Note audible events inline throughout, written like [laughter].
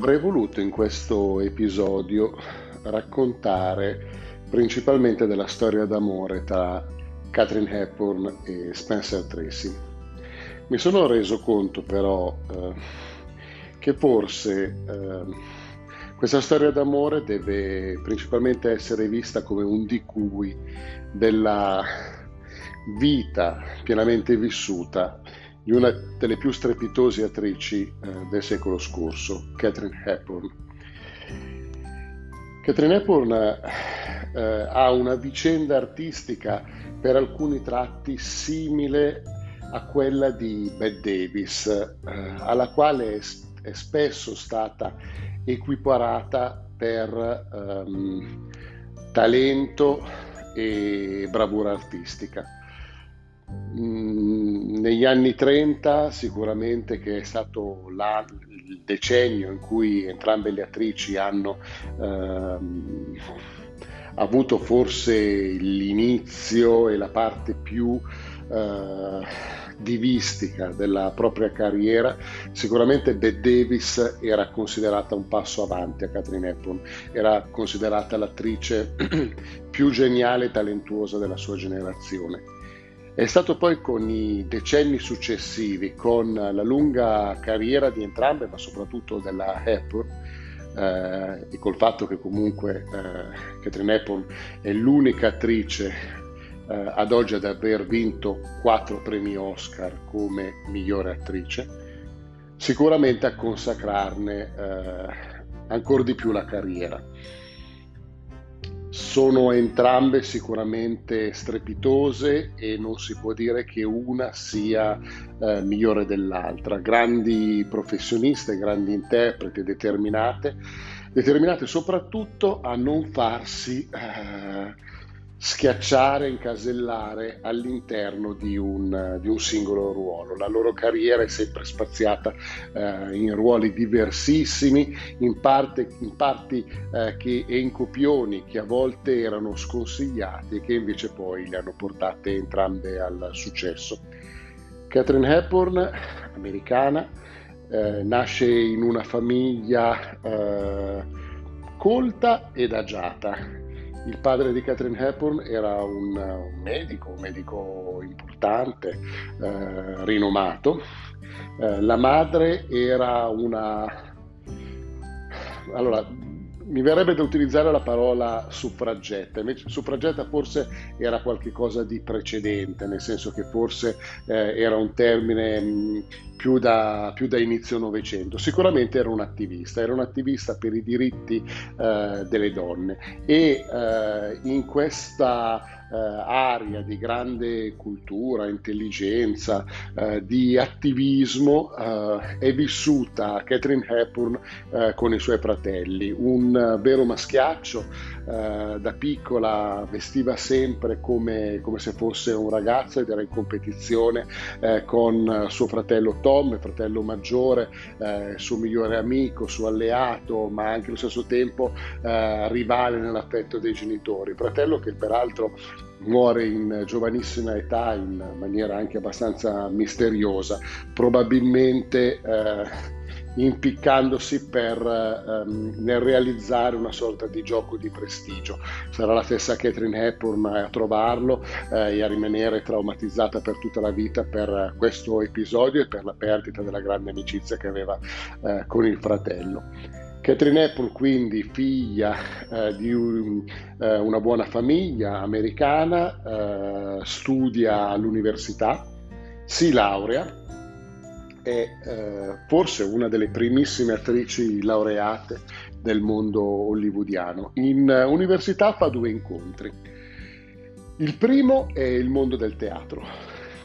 Avrei voluto in questo episodio raccontare principalmente della storia d'amore tra Catherine Hepburn e Spencer Tracy. Mi sono reso conto però eh, che forse eh, questa storia d'amore deve principalmente essere vista come un di cui della vita pienamente vissuta di una delle più strepitose attrici eh, del secolo scorso, Catherine Hepburn. Catherine Hepburn eh, ha una vicenda artistica per alcuni tratti simile a quella di Bette Davis, eh, alla quale è, è, spesso stata equiparata per ehm, talento e bravura artistica. Mm, negli anni 30 sicuramente che è stato la, il decennio in cui entrambe le attrici hanno ehm, avuto forse l'inizio e la parte più eh, divistica della propria carriera, sicuramente Bette Davis era considerata un passo avanti a Catherine Hepburn, era considerata l'attrice [clears throat] più geniale e talentuosa della sua generazione. È stato poi con i decenni successivi, con la lunga carriera di entrambe, ma soprattutto della Hepburn, eh, e col fatto che comunque eh, Catherine Hepburn è l'unica attrice eh, ad oggi ad aver vinto quattro premi Oscar come migliore attrice, sicuramente a consacrarne eh, ancora di più la carriera. Sono entrambe sicuramente strepitose e non si può dire che una sia eh, migliore dell'altra. Grandi professioniste, grandi interpreti, determinate, determinate soprattutto a non farsi eh, schiacciare, incasellare all'interno di un, di un, singolo ruolo. La loro carriera è sempre spaziata eh, in ruoli diversissimi, in, parte, in parti eh, che, e in copioni che a volte erano sconsigliati e che invece poi le hanno portate entrambe al successo. Catherine Hepburn, americana, eh, nasce in una famiglia eh, colta ed agiata il padre di Catherine Hepburn era un, un medico, un medico importante, eh, rinomato. Eh, la madre era una... Allora, mi verrebbe da utilizzare la parola suffragetta, invece suffragetta forse era qualcosa di precedente, nel senso che forse eh, era un termine mh, più, da, più, da, inizio Novecento. Sicuramente era un attivista, era un attivista per i diritti eh, delle donne e eh, in questa eh, aria di grande cultura, intelligenza, eh, di attivismo eh, è vissuta Catherine Hepburn eh, con i suoi fratelli, un vero maschiaccio, eh, da piccola vestiva sempre come, come, se fosse un ragazzo ed era in competizione eh, con suo fratello Tom, fratello maggiore, suo migliore amico, suo alleato, ma anche allo stesso tempo rivale nell'affetto dei genitori. Fratello che peraltro muore in giovanissima età in maniera anche abbastanza misteriosa, probabilmente eh, impiccandosi per, ehm, nel realizzare una sorta di gioco di prestigio. Sarà la stessa Catherine Hepburn a trovarlo eh, e a rimanere traumatizzata per tutta la vita per questo episodio e per la perdita della grande amicizia che aveva eh, con il fratello. Catherine Apple quindi figlia eh, di un, eh, una buona famiglia americana, eh, studia all'università, si laurea, è eh, forse una delle primissime attrici laureate del mondo hollywoodiano. In università fa due incontri. Il primo è il mondo del teatro,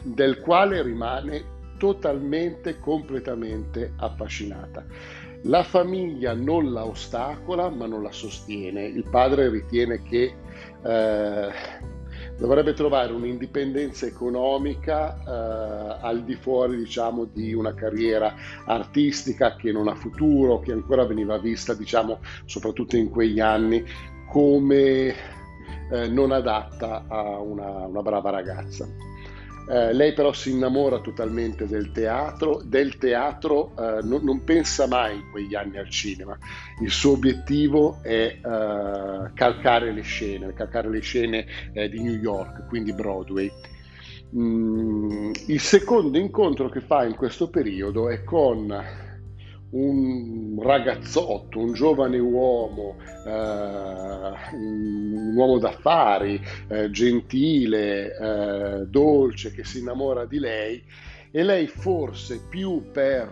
del quale rimane totalmente, completamente affascinata la famiglia non la ostacola ma non la sostiene. Il padre ritiene che eh, dovrebbe trovare un'indipendenza economica eh, al di fuori diciamo, di una carriera artistica che non ha futuro, che ancora veniva vista, diciamo, soprattutto in quegli anni, come eh, non adatta a una, una brava ragazza. Eh, lei però si innamora totalmente del teatro, del teatro eh, non, non, pensa mai in quegli anni al cinema, il suo obiettivo è eh, calcare le scene, calcare le scene eh, di New York, quindi Broadway. Mm, il secondo incontro che fa in questo periodo è con un ragazzotto, un giovane uomo, eh, un uomo d'affari, eh, gentile, eh, dolce, che si innamora di lei e lei forse più per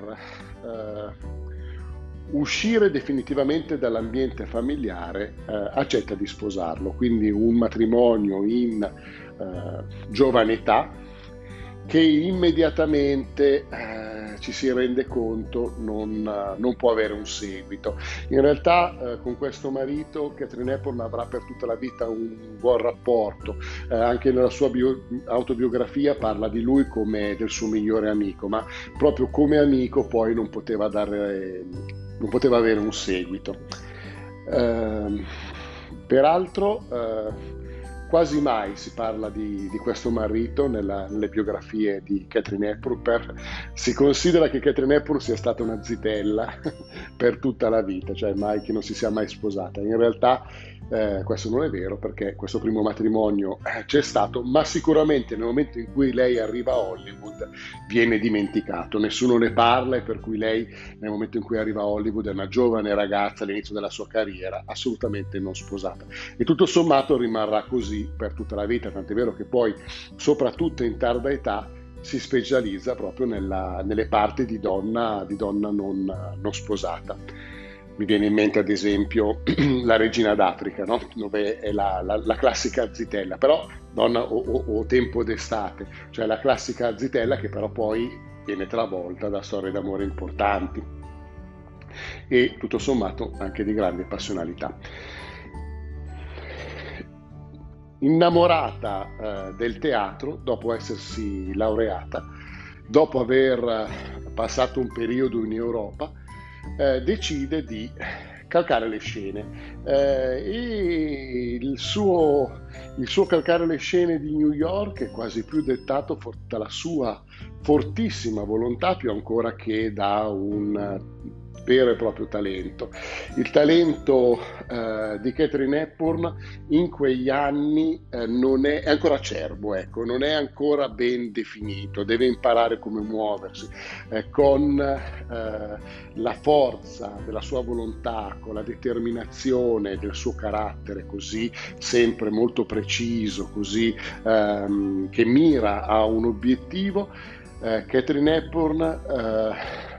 eh, uscire definitivamente dall'ambiente familiare eh, accetta di sposarlo, quindi un matrimonio in eh, giovane età che immediatamente ci si rende conto non, eh, non, può avere un seguito. In realtà eh, con questo marito Catherine Hepburn avrà per tutta la vita un buon rapporto, eh, anche nella sua bio- autobiografia parla di lui come del suo migliore amico, ma proprio come amico poi non poteva, dare, non poteva avere un seguito. Ehm, peraltro eh, Quasi mai si parla di, di questo marito nella, nelle biografie di Catherine Hepburn. Per, si considera che Catherine Hepburn sia stata una zitella per tutta la vita, cioè mai che non si sia mai sposata. In realtà eh, questo non è vero perché questo primo matrimonio eh, c'è stato, ma sicuramente nel momento in cui lei arriva a Hollywood viene dimenticato, nessuno ne parla e per cui lei nel momento in cui arriva a Hollywood è una giovane ragazza all'inizio della sua carriera, assolutamente non sposata. E tutto sommato rimarrà così per tutta la vita, tant'è vero che poi soprattutto in tarda età si specializza proprio nella, nelle parti di donna, di donna non, non sposata. Mi viene in mente ad esempio [clears throat] la regina d'Africa, no? dove è la, la, la, classica zitella, però donna o, o, o, tempo d'estate, cioè la classica zitella che però poi viene travolta da storie d'amore importanti e tutto sommato anche di grande passionalità. Innamorata eh, del teatro, dopo essersi laureata, dopo aver passato un periodo in Europa, eh, decide di calcare le scene. Eh, il suo, il suo, calcare le scene di New York è quasi più dettato dalla sua fortissima volontà più ancora che da un vero e proprio talento. Il talento eh, di Catherine Hepburn in quegli anni eh, non è, è, ancora acerbo, ecco, non è ancora ben definito, deve imparare come muoversi eh, con eh, la forza della sua volontà, con la determinazione del suo carattere così sempre molto preciso, così ehm, che mira a un obiettivo. Eh, Catherine Hepburn eh,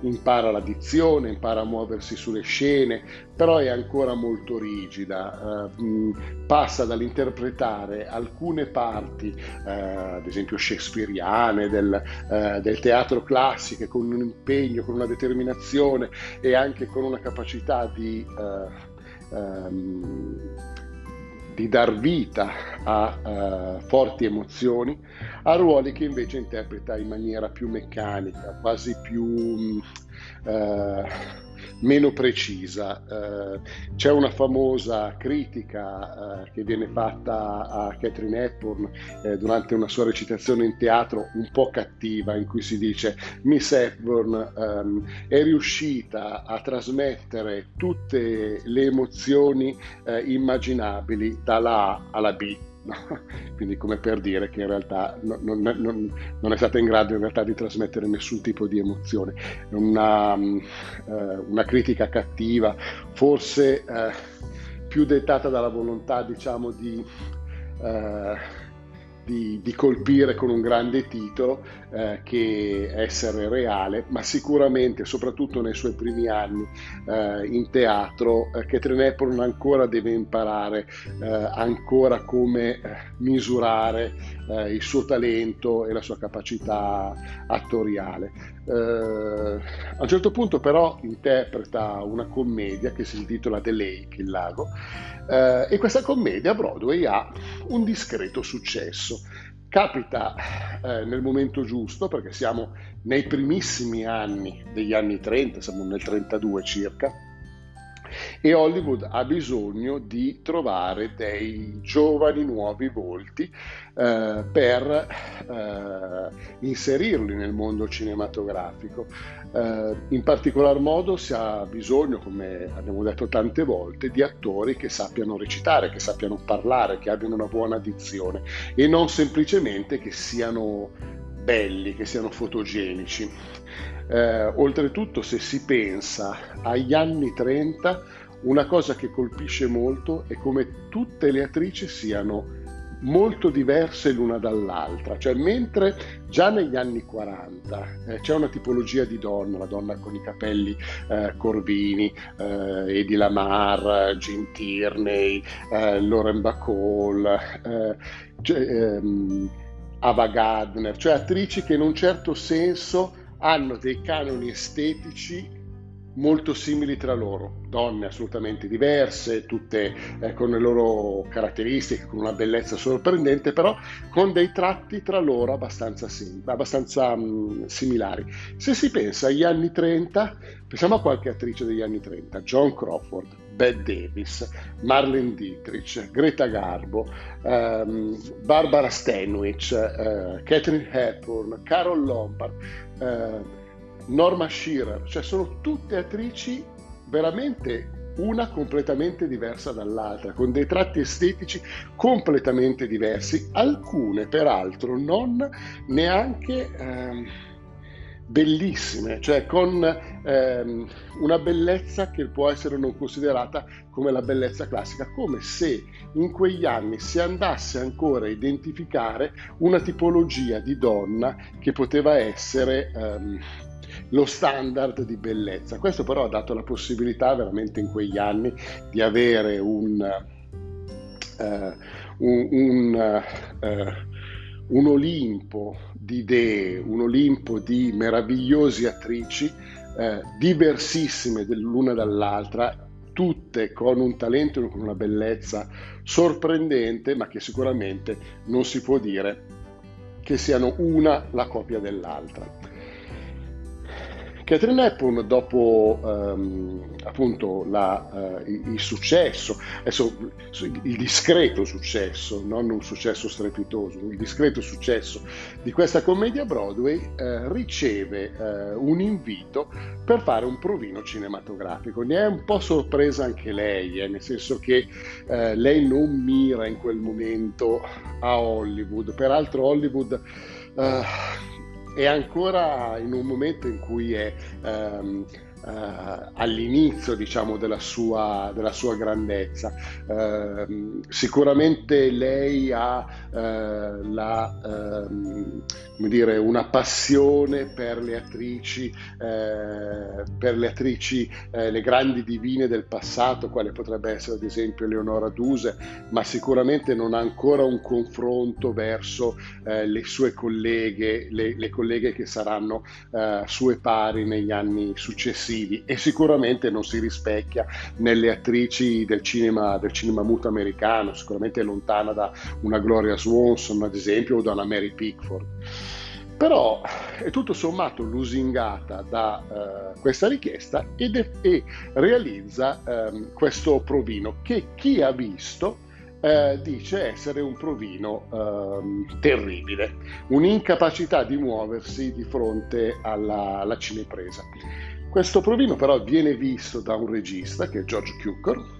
impara la dizione, impara a muoversi sulle scene, però è ancora molto rigida, uh, passa dall'interpretare alcune parti, uh, ad esempio shakespeariane, del, uh, del, teatro classico, con un impegno, con una determinazione e anche con una capacità di... Um, di dar vita a uh, forti emozioni, a ruoli che invece interpreta in maniera più meccanica, quasi più uh, meno precisa. Uh, c'è una famosa critica uh, che viene fatta a Catherine Hepburn uh, durante una sua recitazione in teatro un po' cattiva in cui si dice Miss Hepburn um, è riuscita a trasmettere tutte le emozioni immaginabili dalla A alla B [laughs] quindi come per dire che in realtà non, non, non, è stata in grado in realtà di trasmettere nessun tipo di emozione, una, uh, una critica cattiva, forse uh, più dettata dalla volontà diciamo di... Di, di, colpire con un grande titolo eh, che essere reale, ma sicuramente, soprattutto nei suoi primi anni eh, in teatro, eh, Catherine Hepburn ancora deve imparare eh, ancora come eh, misurare eh, il suo talento e la sua capacità attoriale. a un certo punto però interpreta una commedia che si intitola The Lake, il lago, e questa commedia Broadway ha un discreto successo capita eh, nel momento giusto perché siamo nei primissimi anni degli anni 30, siamo nel 32 circa, e Hollywood ha bisogno di trovare dei giovani nuovi volti eh, per eh, inserirli nel mondo cinematografico. Eh, in particolar modo si ha bisogno, come abbiamo detto tante volte, di attori che sappiano recitare, che sappiano parlare, che abbiano una buona dizione e non semplicemente che siano belli, che siano fotogenici. Eh, oltretutto, se si pensa agli anni 30, una cosa che colpisce molto è come tutte le attrici siano molto diverse l'una dall'altra, cioè mentre già negli anni 40 eh, c'è una tipologia di donna, la donna con i capelli eh, corvini, eh, Eddie Lamar, Jim Tierney, eh, Lauren Bacall, eh, cioè, ehm, Ava Gardner, cioè attrici che in un certo senso hanno dei canoni estetici molto simili tra loro, donne assolutamente diverse, tutte eh, con le loro caratteristiche, con una bellezza sorprendente, però con dei tratti tra loro abbastanza, sim- abbastanza mh, mm, similari. Se si pensa agli anni 30, pensiamo a qualche attrice degli anni 30, John Crawford, Bette Davis, Marlene Dietrich, Greta Garbo, ehm, Barbara Stanwyck, eh, Catherine Hepburn, Carol Lombard, eh, Norma Shearer, cioè sono tutte attrici veramente una completamente diversa dall'altra, con dei tratti estetici completamente diversi, alcune peraltro non neanche ehm, bellissime, cioè con ehm, una bellezza che può essere non considerata come la bellezza classica, come se in quegli anni si andasse ancora a identificare una tipologia di donna che poteva essere... Ehm, lo standard di bellezza. Questo però ha dato la possibilità veramente in quegli anni di avere un, uh, un, un, uh, un Olimpo di idee, un Olimpo di meravigliosi attrici, uh, diversissime l'una dall'altra, tutte con un talento e con una bellezza sorprendente, ma che sicuramente non si può dire che siano una la copia dell'altra. Catherine Hepburn dopo ehm, appunto la, eh, il successo, adesso il discreto successo, non un successo strepitoso, il discreto successo di questa commedia Broadway eh, riceve eh, un invito per fare un provino cinematografico. Ne è un po' sorpresa anche lei, eh, nel senso che eh, lei non mira in quel momento a Hollywood, peraltro Hollywood eh, è ancora in un momento in cui è um, uh, all'inizio diciamo, della, sua, della sua grandezza. Uh, sicuramente lei ha uh, la, ehm, dire, una passione per le attrici, eh, per le attrici, eh, le grandi divine del passato, quale potrebbe essere ad esempio Leonora Duse, ma sicuramente non ha ancora un confronto verso eh, le sue colleghe, le, le colleghe che saranno eh, sue pari negli anni successivi successivi e sicuramente non si rispecchia nelle attrici del cinema, del cinema muto americano, sicuramente è lontana da una Gloria Swanson ad esempio o da una Mary Pickford. Però è tutto sommato lusingata da uh, questa richiesta ed è, e realizza um, questo provino che chi ha visto eh, dice essere un provino eh, terribile, un'incapacità di muoversi di fronte alla, alla cinepresa. Questo provino però viene visto da un regista che è George Cukor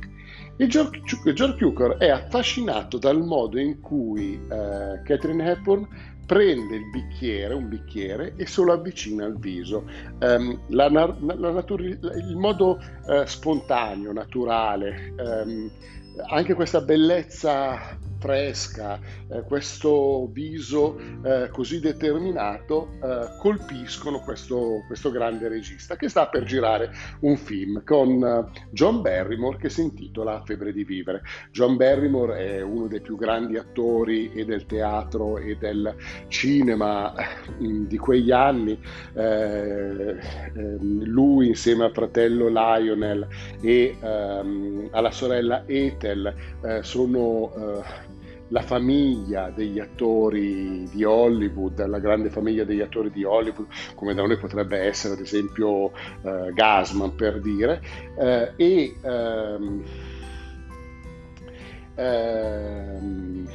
e George, George Cukor è affascinato dal modo in cui eh, Catherine Hepburn prende il bicchiere, un bicchiere, e se lo avvicina al viso. Um, la, la, la il modo uh, spontaneo, naturale, um, anche questa bellezza fresca, eh, questo viso eh, così determinato eh, colpiscono questo, questo, grande regista che sta per girare un film con eh, John Barrymore che si intitola Febbre di vivere. John Barrymore è uno dei più grandi attori e del teatro e del cinema mm, di quegli anni. Eh, ehm, lui insieme al fratello Lionel e ehm, alla sorella Ethel eh, sono la famiglia degli attori di Hollywood, la grande famiglia degli attori di Hollywood, come da noi potrebbe essere ad esempio eh, Gasman per dire, eh, e ehm, ehm,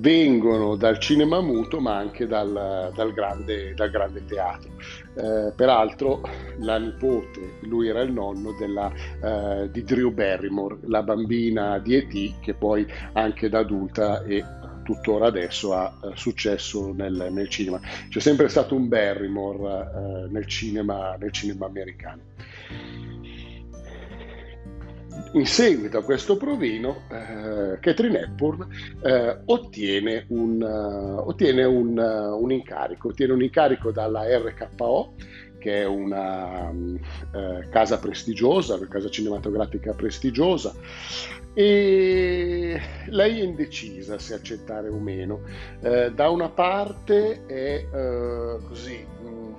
vengono dal cinema muto ma anche dal, dal, grande, dal grande, teatro. Eh, peraltro la nipote, lui era il nonno della, eh, di Drew Barrymore, la bambina di E.T. che poi anche da adulta e tuttora adesso ha eh, successo nel, nel, cinema. C'è sempre stato un Barrymore eh, nel cinema, nel cinema americano. In seguito a questo provino, eh, Catherine Hepburn eh, ottiene, un, uh, ottiene un, uh, un, incarico, ottiene un incarico dalla RKO, che è una uh, casa prestigiosa, una casa cinematografica prestigiosa, e lei è indecisa se accettare o meno. Da una parte è così mm,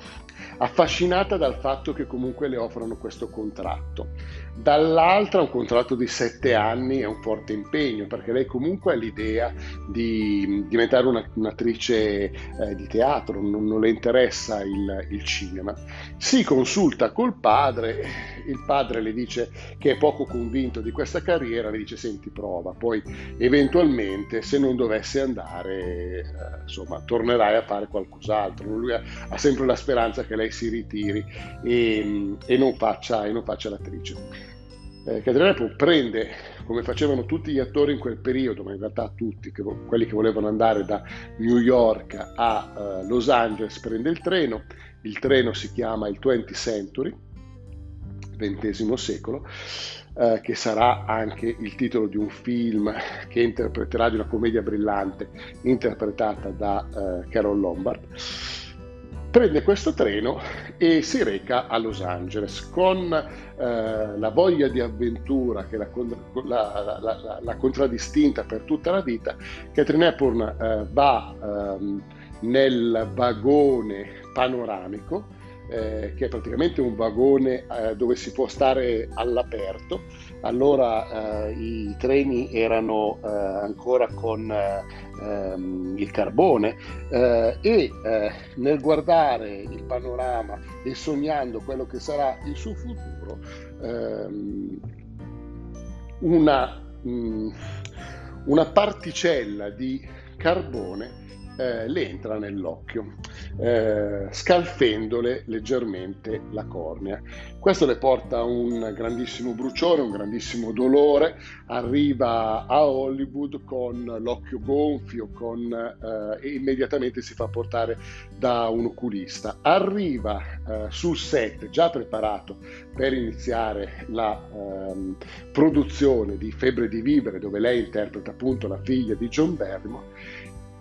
affascinata dal fatto che comunque le offrono questo contratto dall'altra un contratto di sette anni è un forte impegno perché lei comunque ha l'idea di diventare una, un'attrice eh, di teatro, non, non le interessa il, il, cinema. Si consulta col padre, il padre le dice che è poco convinto di questa carriera, le dice senti prova, poi eventualmente se non dovesse andare eh, insomma tornerai a fare qualcos'altro. Lui ha, ha, sempre la speranza che lei si ritiri e, e, non, faccia, e non faccia l'attrice eh, Catherine prende, come facevano tutti gli attori in quel periodo, ma in realtà tutti, che, quelli che volevano andare da New York a uh, Los Angeles, prende il treno, il treno si chiama il 20th Century, XX secolo, uh, che sarà anche il titolo di un film che interpreterà di una commedia brillante interpretata da uh, Carol Lombard prende questo treno e si reca a Los Angeles con eh, la voglia di avventura che l'ha, la, la, la, contraddistinta per tutta la vita. Catherine Hepburn eh, va ehm, nel vagone panoramico eh, che è praticamente un vagone eh, dove si può stare all'aperto. Allora eh, i treni erano eh, ancora con eh, ehm, il carbone eh, e nel guardare il panorama e sognando quello che sarà il suo futuro, ehm, una, mh, mm, una particella di carbone eh, le entra nell'occhio, eh, scalfendole leggermente la cornea. Questo le porta un grandissimo bruciore, un grandissimo dolore, arriva a Hollywood con l'occhio gonfio con, eh, e immediatamente si fa portare da un oculista. Arriva eh, sul set già preparato per iniziare la ehm, produzione di Febbre di Vivere, dove lei interpreta appunto la figlia di John Barrymore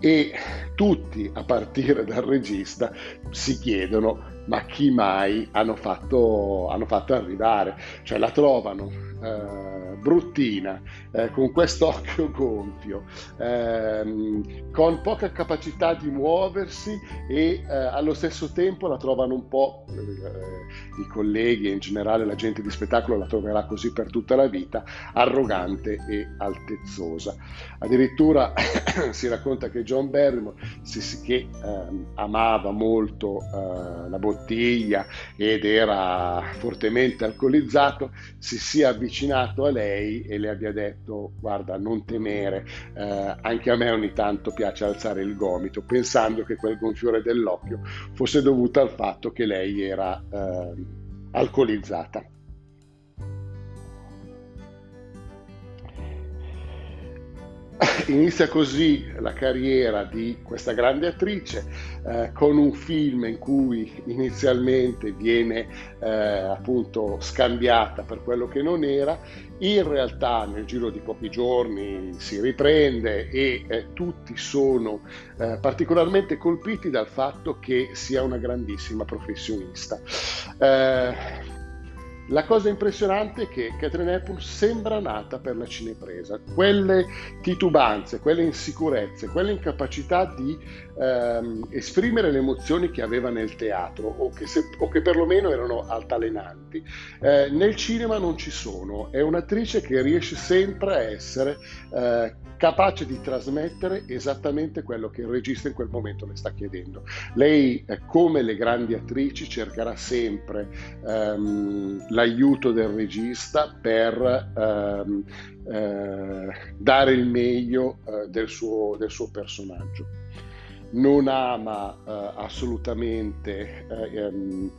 e tutti, a partire dal regista, si chiedono ma chi mai hanno fatto, hanno fatto arrivare, cioè la trovano eh, bruttina, eh, con quest'occhio [laughs] gonfio, ehm, con poca capacità di muoversi e eh, allo stesso tempo la trovano un po', eh, i colleghi e in generale la gente di spettacolo la troverà così per tutta la vita, arrogante e altezzosa. Addirittura [coughs] si racconta che John Barrymore, che ehm, amava molto eh, la bottiglia ed era fortemente alcolizzato, si sia avvicinato a lei e le abbia detto guarda non temere, eh, anche a me ogni tanto piace alzare il gomito, pensando che quel gonfiore dell'occhio fosse dovuto al fatto che lei era eh, alcolizzata. Inizia così la carriera di questa grande attrice eh, con un film in cui inizialmente viene eh, appunto scambiata per quello che non era, in realtà nel giro di pochi giorni si riprende e eh, tutti sono eh, particolarmente colpiti dal fatto che sia una grandissima professionista. Eh, la cosa impressionante è che Catherine Hepburn sembra nata per la cinepresa. Quelle titubanze, quelle insicurezze, quelle incapacità di ehm, esprimere le emozioni che aveva nel teatro o che, se, o che perlomeno erano altalenanti, eh, nel cinema non ci sono. È un'attrice che riesce sempre a essere eh, capace di trasmettere esattamente quello che il regista in quel momento le sta chiedendo. Lei, eh, come le grandi attrici, cercherà sempre ehm, l'aiuto del regista per ehm, eh, dare il meglio eh, del, suo, del suo personaggio non ama eh, assolutamente eh, ehm,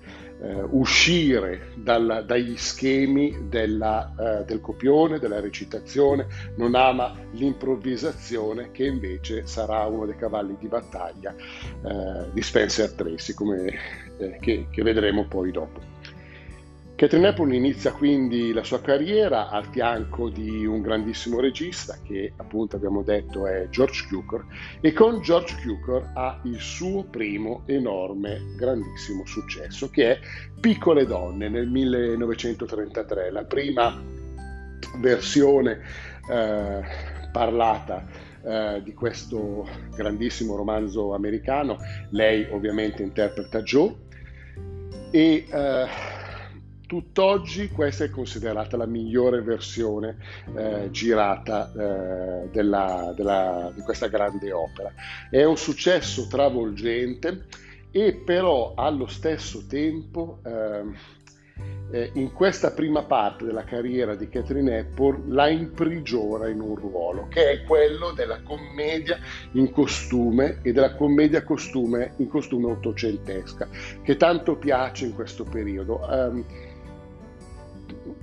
eh, uscire dal, dagli schemi della, eh, del copione, della recitazione, non ama l'improvvisazione che invece sarà uno dei cavalli di battaglia eh, di Spencer Tracy, come, eh, che, che vedremo poi dopo. Hepburn inizia quindi la sua carriera al fianco di un grandissimo regista che appunto abbiamo detto è George Cukor e con George Cukor ha il suo primo enorme grandissimo successo che è Piccole donne nel 1933, la prima versione eh, parlata eh, di questo grandissimo romanzo americano. Lei ovviamente interpreta Joe e eh, Tutt'oggi questa è considerata la migliore versione eh, girata eh, della, della, di questa grande opera. È un successo travolgente e però allo stesso tempo ehm, eh, in questa prima parte della carriera di Catherine Hepburn la imprigiona in un ruolo che è quello della commedia in costume e della commedia costume in costume ottocentesca che tanto piace in questo periodo. Um,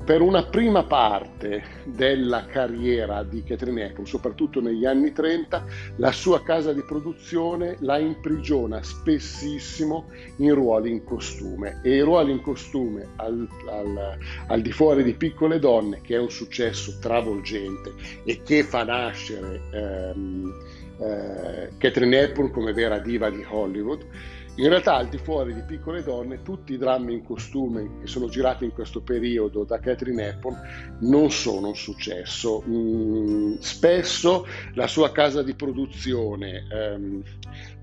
per una prima parte della carriera di Catherine Hepburn, soprattutto negli anni 30, la sua casa di produzione la imprigiona spessissimo in ruoli in costume. E i ruoli in costume al, al, al di fuori di Piccole Donne, che è un successo travolgente e che fa nascere ehm, eh, Catherine Hepburn come vera diva di Hollywood, in realtà, al di fuori di Piccole Donne, tutti i drammi in costume che sono girati in questo periodo da Catherine Hepburn non sono un successo. Mm, spesso la sua casa di produzione ehm,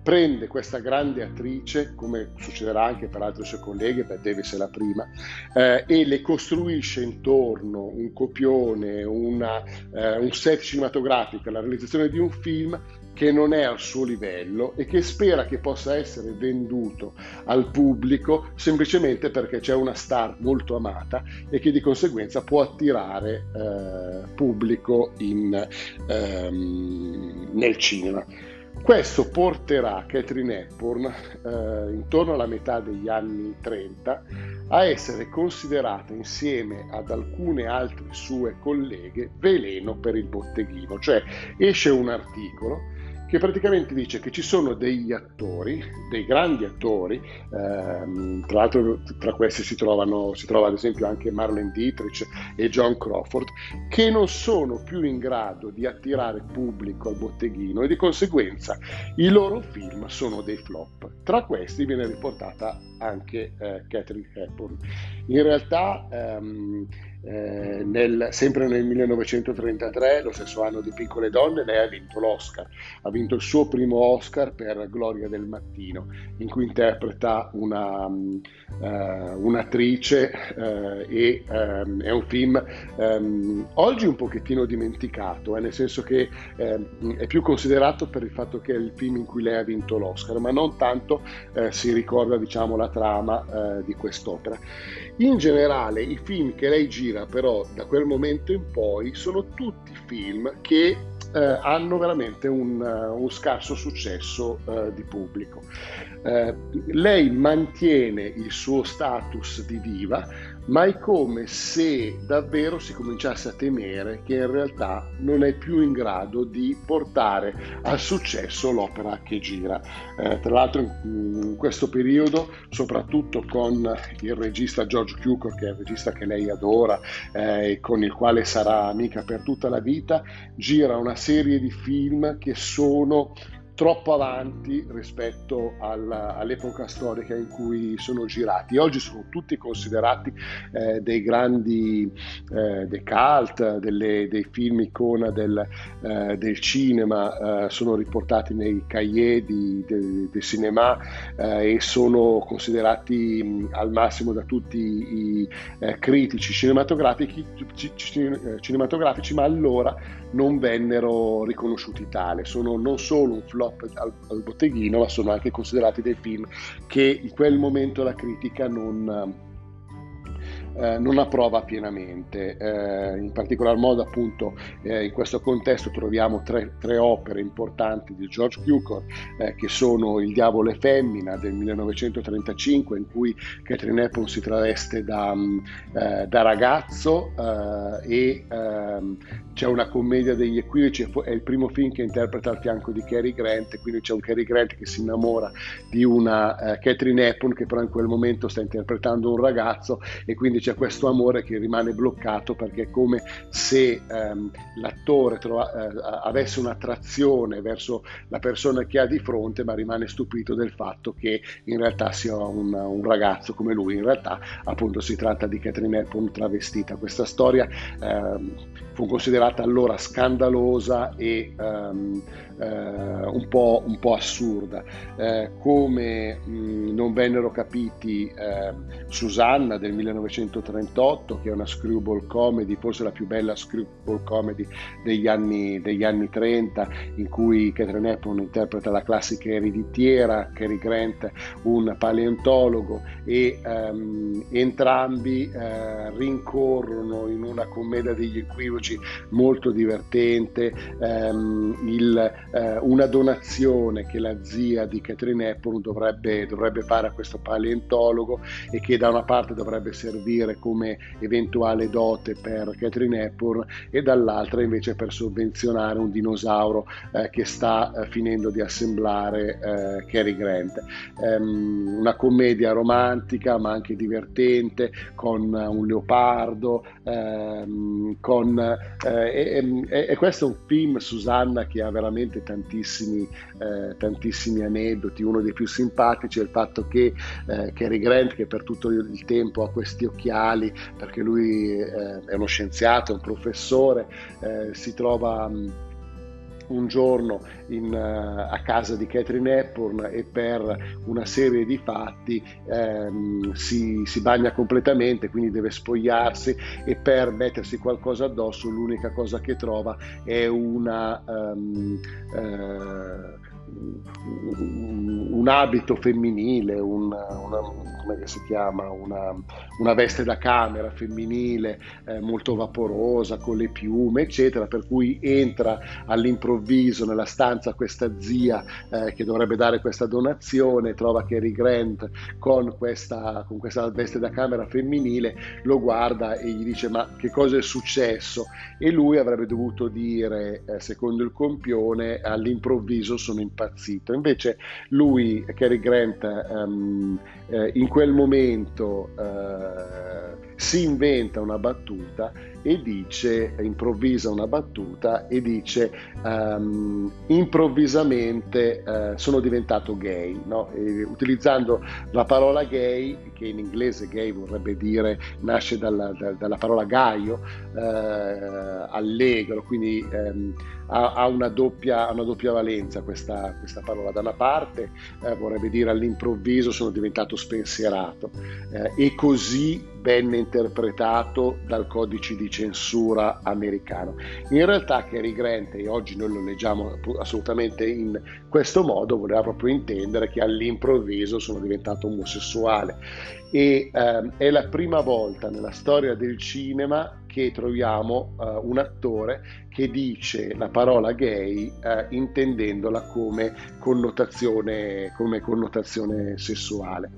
prende questa grande attrice, come succederà anche per altre sue colleghe, per Davis è la prima, eh, e le costruisce intorno un copione, una, eh, un set cinematografico, la realizzazione di un film che non è al suo livello e che spera che possa essere venduto al pubblico semplicemente perché c'è una star molto amata e che di conseguenza può attirare eh, pubblico in, ehm, nel cinema. Questo porterà Catherine Hepburn eh, intorno alla metà degli anni 30 a essere considerata insieme ad alcune altre sue colleghe veleno per il botteghino, cioè esce un articolo che praticamente dice che ci sono degli attori, dei grandi attori, ehm, tra l'altro tra questi si, trovano, si trova ad esempio anche Marlene Dietrich e John Crawford, che non sono più in grado di attirare pubblico al botteghino e di conseguenza i loro film sono dei flop. Tra questi viene riportata anche eh, Catherine Hepburn. In realtà ehm, eh, nel, sempre nel 1933, lo stesso anno di Piccole Donne, lei ha vinto l'Oscar, ha vinto il suo primo Oscar per Gloria del Mattino, in cui interpreta una, uh, un'attrice uh, e um, è un film um, oggi un pochettino dimenticato, eh, nel senso che um, è più considerato per il fatto che è il film in cui lei ha vinto l'Oscar, ma non tanto uh, si ricorda diciamo, la trama di quest'opera. In generale i film che lei gira però da quel momento in poi sono tutti film che eh, hanno veramente un, uh, un scarso successo uh, di pubblico. Uh, lei mantiene il suo status di diva, ma è come se davvero si cominciasse a temere che in realtà non è più in grado di portare al successo l'opera che gira. Eh, tra l'altro in, questo periodo, soprattutto con il regista George Cukor, che è il regista che lei adora eh, e con il quale sarà amica per tutta la vita, gira una serie di film che sono troppo avanti rispetto alla, all'epoca storica in cui sono girati. Oggi sono tutti considerati eh, dei grandi eh, dei cult, delle, dei film icona del, eh, del cinema, eh, sono riportati nei cahiers di, de, de cinema eh, e sono considerati mh, al massimo da tutti i eh, critici cinematografici, cinematografici, ma allora non vennero riconosciuti tale. Sono non solo un flop al, al botteghino, ma sono anche considerati dei film che in quel momento la critica non eh, non approva pienamente. Eh, in particolar modo appunto eh, in questo contesto troviamo tre, tre, opere importanti di George Cukor eh, che sono Il diavolo e femmina del 1935 in cui Catherine Hepburn si traveste da, mm, eh, da ragazzo e ehm, c'è una commedia degli equivoci, è il primo film che interpreta al fianco di Cary Grant, quindi c'è un Cary Grant che si innamora di una Catherine Hepburn che però in quel momento sta interpretando un ragazzo e quindi c'è questo amore che rimane bloccato perché è come se ehm, l'attore trova, eh, avesse un'attrazione verso la persona che ha di fronte, ma rimane stupito del fatto che in realtà sia un, un ragazzo come lui. In realtà, appunto, si tratta di Catherine Hepburn travestita. Questa storia ehm, fu considerata allora scandalosa e eh, un, po', un, po', assurda. Eh, come mh, non vennero capiti eh, Susanna del 1938, che è una screwball comedy, forse la più bella screwball comedy degli anni, degli anni 30, in cui Catherine Hepburn interpreta la classica ereditiera, Cary Grant un paleontologo e ehm, entrambi eh, rincorrono in una commedia degli equivoci molto divertente ehm, il eh, una donazione che la zia di Catherine Hepburn dovrebbe, dovrebbe fare a questo paleontologo e che da una parte dovrebbe servire come eventuale dote per Catherine Hepburn e dall'altra invece per sovvenzionare un dinosauro eh, che sta eh, finendo di assemblare eh, Cary Grant. Um, una commedia romantica ma anche divertente con un leopardo, um, con, eh, e, e, e questo è un film Susanna che ha veramente tantissimi, eh, tantissimi aneddoti. Uno dei più simpatici è il fatto che eh, Cary Grant, che per tutto il tempo ha questi occhiali, perché lui eh, è uno scienziato, è un professore, eh, si trova... Mh, un giorno in, uh, a casa di Catherine Hepburn e per una serie di fatti ehm, si, si, bagna completamente, quindi deve spogliarsi e per mettersi qualcosa addosso l'unica cosa che trova è una... Um, uh, un abito femminile, una, una, come si chiama, una, una, veste da camera femminile eh, molto vaporosa con le piume, eccetera, per cui entra all'improvviso nella stanza questa zia eh, che dovrebbe dare questa donazione, trova Cary Grant con questa, con questa veste da camera femminile, lo guarda e gli dice ma che cosa è successo? E lui avrebbe dovuto dire, eh, secondo il compione, all'improvviso sono impazzito. Invece lui, Cary Grant, um, eh, in quel momento eh, si inventa una battuta e dice, improvvisa una battuta e dice um, improvvisamente uh, sono diventato gay, no? utilizzando la parola gay, che in inglese gay vorrebbe dire, nasce dalla, da, dalla parola gaio, uh, allegro, quindi um, ha, ha, una doppia, una doppia, valenza questa, questa, parola. Da una parte uh, vorrebbe dire all'improvviso sono diventato spensierato e così venne interpretato dal codice di censura americano. In realtà Cary Grant, e oggi noi lo leggiamo assolutamente in questo modo, voleva proprio intendere che all'improvviso sono diventato omosessuale e ehm, è la prima volta nella storia del cinema che troviamo uh, un attore che dice la parola gay uh, intendendola come connotazione, come connotazione sessuale.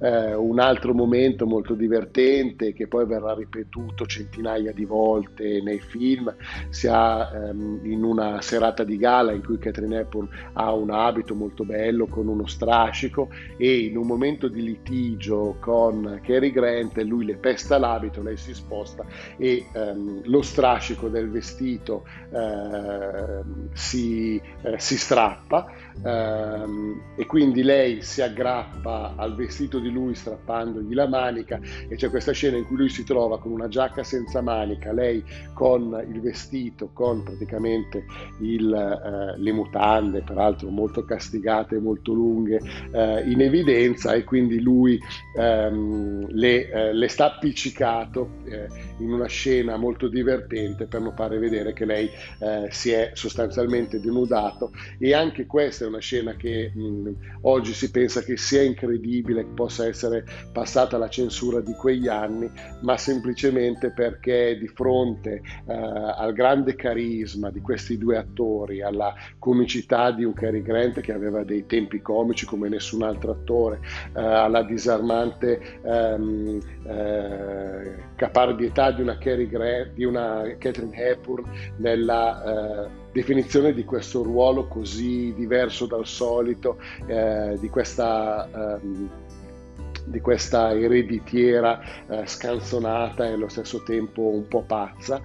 Eh, un altro momento molto divertente che poi verrà ripetuto centinaia di volte nei film si ha ehm, in una serata di gala in cui Catherine Hepburn ha un abito molto bello con uno strascico e in un momento di litigio con Cary Grant lui le pesta l'abito, lei si sposta e ehm, lo strascico del vestito eh, si, eh, si, strappa ehm, e quindi lei si aggrappa al vestito di di lui strappandogli la manica e c'è questa scena in cui lui si trova con una giacca senza manica, lei con il vestito, con praticamente il, eh, le mutande, peraltro molto castigate, molto lunghe, eh, in evidenza e quindi lui ehm, le, eh, le, sta appiccicato eh, in una scena molto divertente per non fare vedere che lei eh, si è sostanzialmente denudato. E anche questa è una scena che mh, oggi si pensa che sia incredibile, possa possa essere passata la censura di quegli anni, ma semplicemente perché di fronte eh, al grande carisma di questi due attori, alla comicità di un Cary Grant che aveva dei tempi comici come nessun altro attore, eh, alla disarmante ehm, eh, caparbietà di una, Cary Grant, di una Catherine Hepburn nella eh, definizione di questo ruolo così diverso dal solito, eh, di questa ehm, di questa ereditiera eh, scanzonata e allo stesso tempo un po' pazza.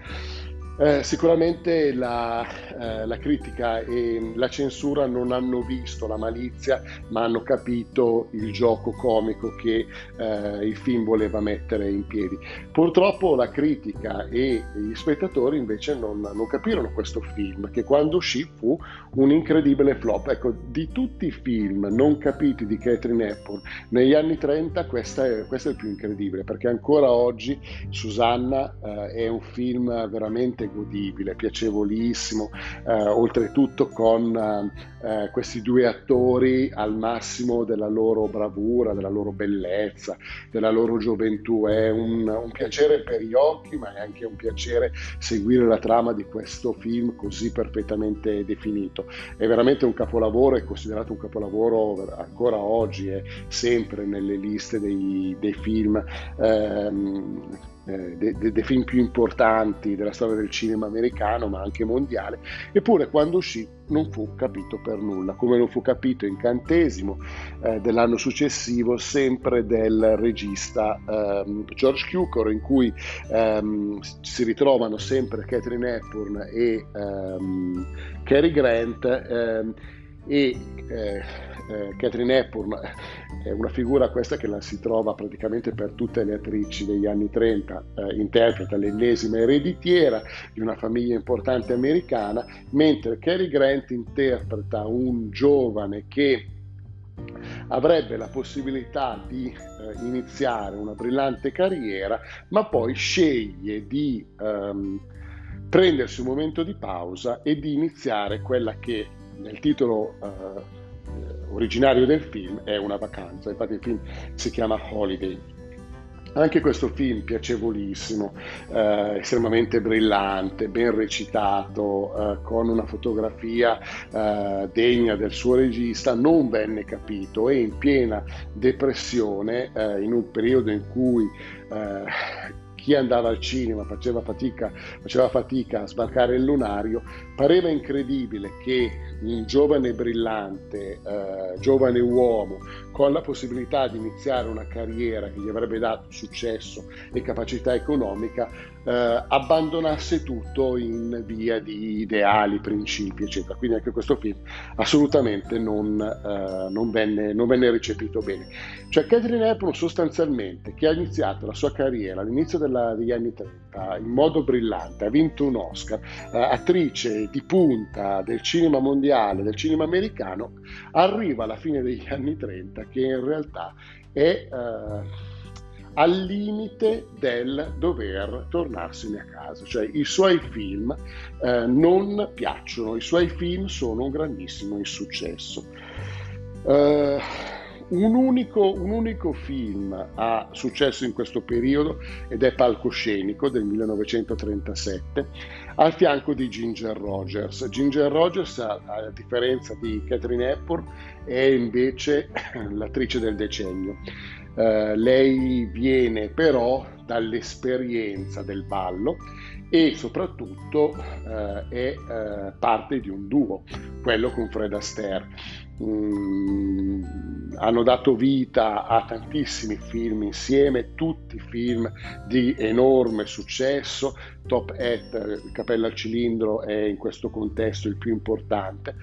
Eh, sicuramente la, eh, la, critica e la censura non hanno visto la malizia, ma hanno capito il gioco comico che eh, il film voleva mettere in piedi. Purtroppo la critica e gli spettatori invece non, non capirono questo film, che quando uscì fu un incredibile flop. Ecco, di tutti i film non capiti di Catherine Hepburn negli anni 30, questo è, è il più incredibile, perché ancora oggi Susanna eh, è un film veramente godibile, piacevolissimo, eh, oltretutto con eh, questi due attori al massimo della loro bravura, della loro bellezza, della loro gioventù. È un, un piacere per gli occhi, ma è anche un piacere seguire la trama di questo film così perfettamente definito. È veramente un capolavoro, è considerato un capolavoro ancora oggi, è sempre nelle liste dei, dei film. Ehm, eh, dei, dei, film più importanti della storia del cinema americano, ma anche mondiale, eppure quando uscì non fu capito per nulla, come non fu capito incantesimo eh, dell'anno successivo, sempre del regista ehm, George Cukor, in cui ehm, si ritrovano sempre Catherine Hepburn e ehm, Cary Grant ehm, e eh, eh, Catherine Hepburn è una figura questa che la si trova praticamente per tutte le attrici degli anni 30, eh, interpreta l'ennesima ereditiera di una famiglia importante americana, mentre Cary Grant interpreta un giovane che avrebbe la possibilità di eh, iniziare una brillante carriera, ma poi sceglie di ehm, prendersi un momento di pausa e di iniziare quella che nel titolo eh, originario del film è una vacanza, infatti il film si chiama Holiday. Anche questo film piacevolissimo, eh, estremamente brillante, ben recitato, eh, con una fotografia eh, degna del suo regista, non venne capito e in piena depressione, eh, in un periodo in cui eh, chi andava al cinema faceva fatica, faceva fatica a sbarcare il lunario, pareva incredibile che un giovane brillante, eh, giovane uomo, con la possibilità di iniziare una carriera che gli avrebbe dato successo e capacità economica, eh, abbandonasse tutto in via di ideali, principi, eccetera. Quindi anche questo film assolutamente non, eh, non, venne, non venne, recepito bene. Cioè Catherine Hepburn sostanzialmente, che ha iniziato la sua carriera all'inizio della, degli anni 30 in modo brillante, ha vinto un Oscar, eh, attrice di punta del cinema mondiale, del cinema americano, arriva alla fine degli anni 30 che in realtà è eh, al limite del dover tornarsene a casa, cioè i suoi film eh, non piacciono, i suoi film sono un grandissimo insuccesso. Uh, un unico, un unico, film ha successo in questo periodo ed è Palcoscenico del 1937, al fianco di Ginger Rogers. Ginger Rogers, a, a differenza di Catherine Hepburn, è invece [coughs] l'attrice del decennio. Uh, lei viene però dall'esperienza del ballo e soprattutto uh, è uh, parte di un duo, quello con Fred Astaire. Mm, hanno dato vita a tantissimi film insieme, tutti film di enorme successo. Top Hat, Cappella al cilindro, è in questo contesto il più importante.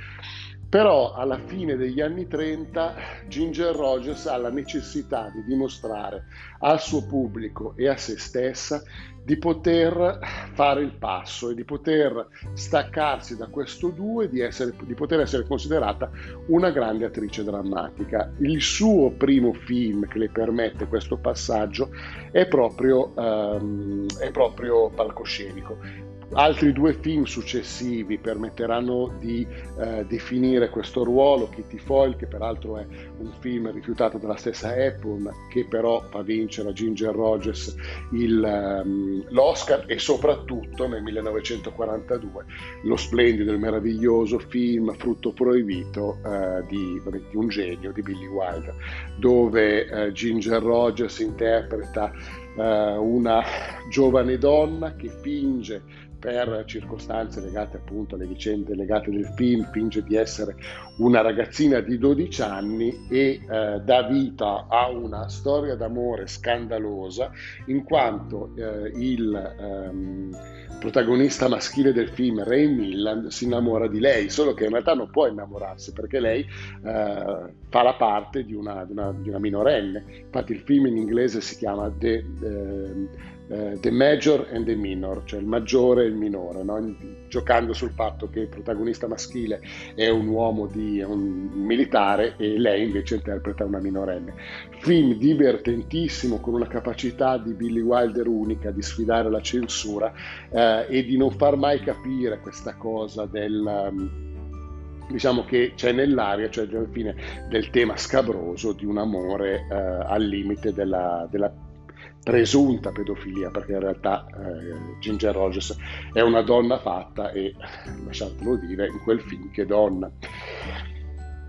Però alla fine degli anni 30 Ginger Rogers ha la necessità di dimostrare al suo pubblico e a se stessa di poter fare il passo e di poter staccarsi da questo duo e di, essere, di poter essere considerata una grande attrice drammatica. Il suo primo film che le permette questo passaggio è proprio, um, è proprio palcoscenico. Altri due film successivi permetteranno di eh, definire questo ruolo, Kitty Foyle, che peraltro è un film rifiutato dalla stessa Apple, che però fa vincere a Ginger Rogers il, um, l'Oscar e soprattutto nel 1942 lo splendido e meraviglioso film Frutto Proibito uh, di, un genio, di Billy Wilder, dove uh, Ginger Rogers interpreta uh, una giovane donna che finge per circostanze legate appunto alle vicende legate del film, finge di essere una ragazzina di 12 anni e eh, dà vita a una storia d'amore scandalosa in quanto eh, il ehm, protagonista maschile del film, Ray Milland, si innamora di lei, solo che in realtà non può innamorarsi perché lei eh, fa la parte di una, di, una, di una, minorenne. Infatti il film in inglese si chiama The, eh, the Major and the Minor, cioè il maggiore e il minore, no? giocando sul fatto che il protagonista maschile è un uomo di un militare e lei invece interpreta una minorenne. Film divertentissimo con una capacità di Billy Wilder unica di sfidare la censura eh, e di non far mai capire questa cosa del... Um, diciamo che c'è nell'aria, cioè alla fine del tema scabroso di un amore eh, al limite della, della presunta pedofilia, perché in realtà eh, Ginger Rogers è una donna fatta e, [laughs] lasciatelo dire, in quel film che donna.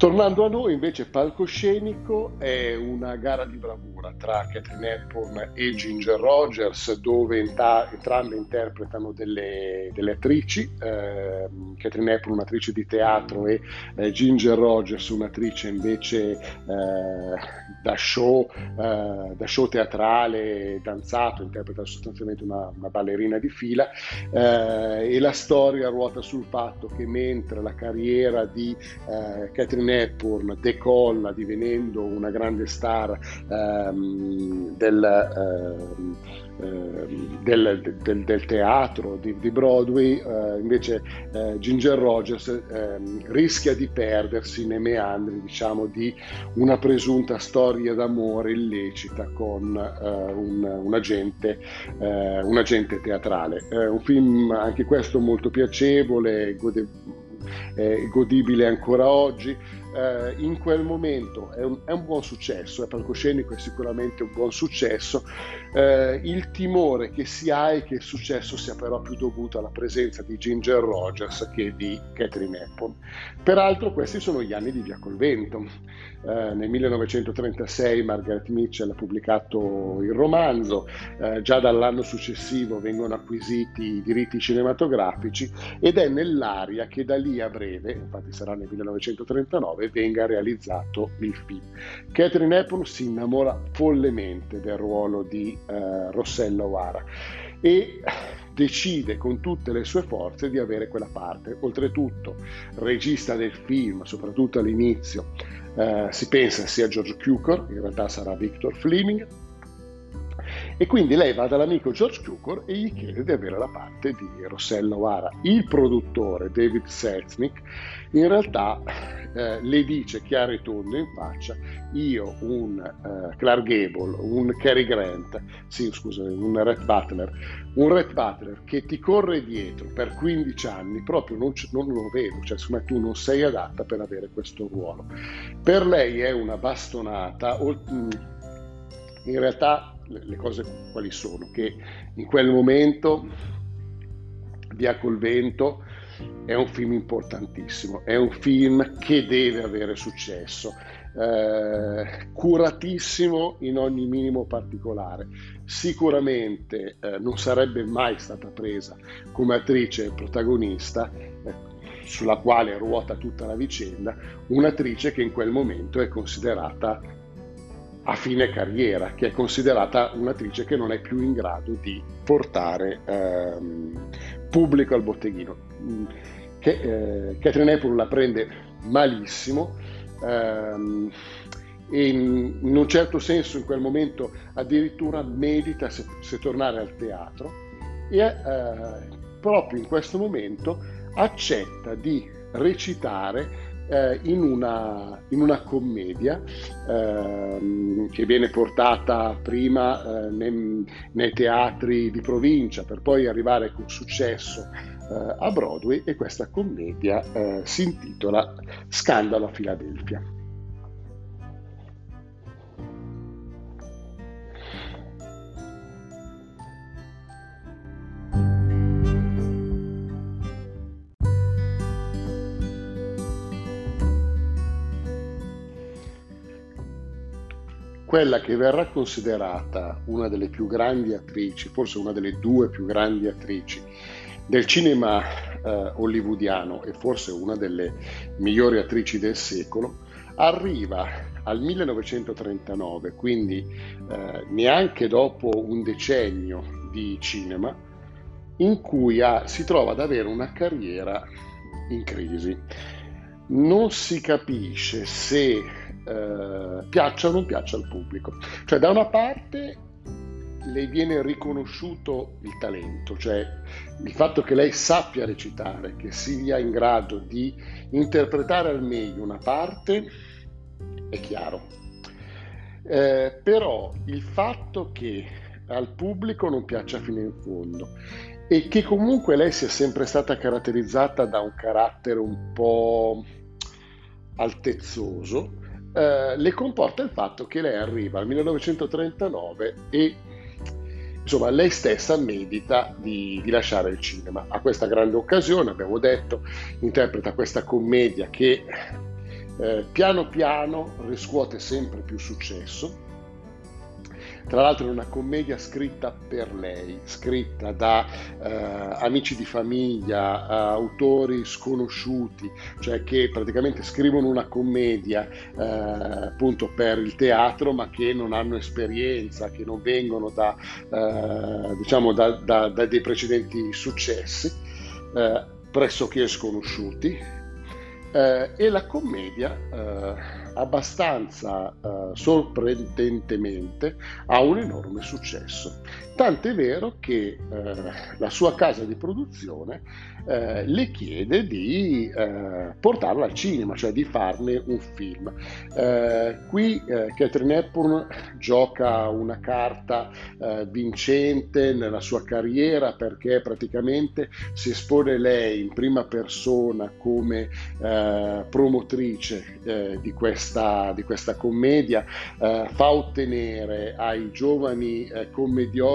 Tornando a noi, invece, palcoscenico è una gara di bravura tra Catherine Hepburn e Ginger Rogers, dove entrambe interpretano delle, delle attrici. Eh, Catherine Hepburn, un'attrice di teatro, e eh, Ginger Rogers, un'attrice invece eh, da, show, eh, da show teatrale, danzato, interpreta sostanzialmente una, una ballerina di fila. Eh, e la storia ruota sul fatto che mentre la carriera di eh, Catherine Hepburn decolla divenendo una grande star ehm, del, ehm, ehm, del, del, del, teatro di, di Broadway, eh, invece eh, Ginger Rogers ehm, rischia di perdersi nei meandri diciamo, di una presunta storia d'amore illecita con eh, un, un, agente, eh, un, agente, teatrale. un film anche questo molto piacevole, gode- godibile ancora oggi eh, in quel momento è un, è un, buon successo, è palcoscenico è sicuramente un buon successo, eh, il timore che si ha è che il successo sia però più dovuto alla presenza di Ginger Rogers che di Catherine Hepburn. Peraltro questi sono gli anni di Via col vento. Eh, nel 1936 Margaret Mitchell ha pubblicato il romanzo, eh, già dall'anno successivo vengono acquisiti i diritti cinematografici ed è nell'aria che da lì a breve, infatti sarà nel 1939, venga realizzato il film. Catherine Hepburn si innamora follemente del ruolo di eh, Rossella O'Hara e decide con tutte le sue forze di avere quella parte. Oltretutto, regista del film, soprattutto all'inizio, eh, si pensa sia George Cukor, in realtà sarà Victor Fleming, e quindi lei va dall'amico George Cukor e gli chiede di avere la parte di Rossella O'Hara. Il produttore David Selznick in realtà eh, le dice chiaro e tondo in faccia io un uh, Clark Gable, un Cary Grant, sì scusa, un Red Butler, un Red Butler che ti corre dietro per 15 anni, proprio non, non lo vedo, cioè secondo tu non sei adatta per avere questo ruolo. Per lei è una bastonata, mm, in realtà le cose quali sono? Che in quel momento Via col vento è un film importantissimo, è un film che deve avere successo, eh, curatissimo in ogni minimo particolare. Sicuramente eh, non sarebbe mai stata presa come attrice protagonista, eh, sulla quale ruota tutta la vicenda, un'attrice che in quel momento è considerata a fine carriera, che è considerata un'attrice che non è più in grado di portare ehm, pubblico al botteghino. Mm, che, eh, Catherine Hepburn la prende malissimo ehm, e in, in, un certo senso in quel momento addirittura medita se, se tornare al teatro e eh, proprio in questo momento accetta di recitare eh, in, una, in, una, commedia eh, che viene portata prima eh, nei, nei, teatri di provincia per poi arrivare con successo eh, a Broadway e questa commedia eh, si intitola Scandalo a Filadelfia. Quella che verrà considerata una delle più grandi attrici, forse una delle due più grandi attrici del cinema eh, hollywoodiano e forse una delle migliori attrici del secolo, arriva al 1939, quindi eh, neanche dopo un decennio di cinema, in cui ha, si trova ad avere una carriera in crisi. Non si capisce se eh, piaccia o non piaccia al pubblico. Cioè, da una parte le viene riconosciuto il talento, cioè il fatto che lei sappia recitare, che sia in grado di interpretare al meglio una parte, è chiaro. Eh, però il fatto che al pubblico non piaccia fino in fondo e che comunque lei sia sempre stata caratterizzata da un carattere un po' altezzoso, eh, le comporta il fatto che lei arriva al 1939 e insomma lei stessa medita di, di, lasciare il cinema. A questa grande occasione, abbiamo detto, interpreta questa commedia che eh, piano piano riscuote sempre più successo tra l'altro è una commedia scritta per lei, scritta da eh, amici di famiglia, eh, autori sconosciuti, cioè che praticamente scrivono una commedia eh, appunto per il teatro ma che non hanno esperienza, che non vengono da, eh, diciamo da, da, da, dei precedenti successi, eh, pressoché sconosciuti. Eh, e la commedia abbastanza eh, sorprendentemente ha un enorme successo. Tant'è vero che eh, la sua casa di produzione eh, le chiede di eh, portarla al cinema, cioè di farne un film. Eh, qui eh, Catherine Hepburn gioca una carta eh, vincente nella sua carriera perché praticamente si espone lei in prima persona come promotrice di questa, di, questa, commedia, fa ottenere ai giovani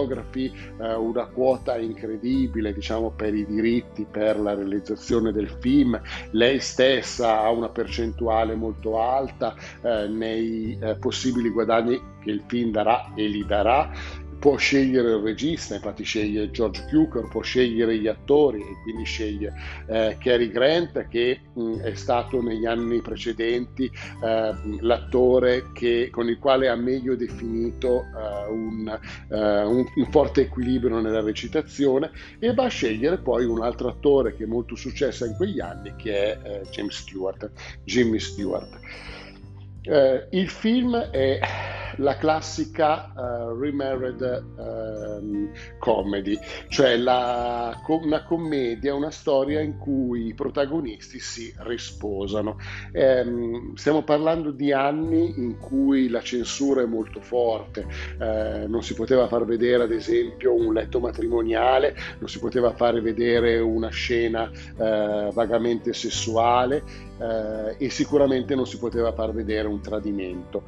commediografi una quota incredibile diciamo, per i diritti per la realizzazione del film, lei stessa ha una percentuale molto alta eh, nei eh, possibili guadagni che il film darà e li darà può scegliere il regista, infatti sceglie George Cukor, può scegliere gli attori e quindi sceglie eh, Cary Grant che mh, mm, è stato negli anni precedenti eh, l'attore che, con il quale ha meglio definito eh, un, eh, un, un, forte equilibrio nella recitazione e va a scegliere poi un altro attore che è molto successo in quegli anni che è eh, James Stewart, Jimmy Stewart. Eh, il film è la classica uh, remarried um, comedy, cioè la, una commedia, una storia in cui i protagonisti si risposano. Eh, stiamo parlando di anni in cui la censura è molto forte, eh, non si poteva far vedere ad esempio un letto matrimoniale, non si poteva fare vedere una scena eh, vagamente sessuale e sicuramente non si poteva far vedere un tradimento.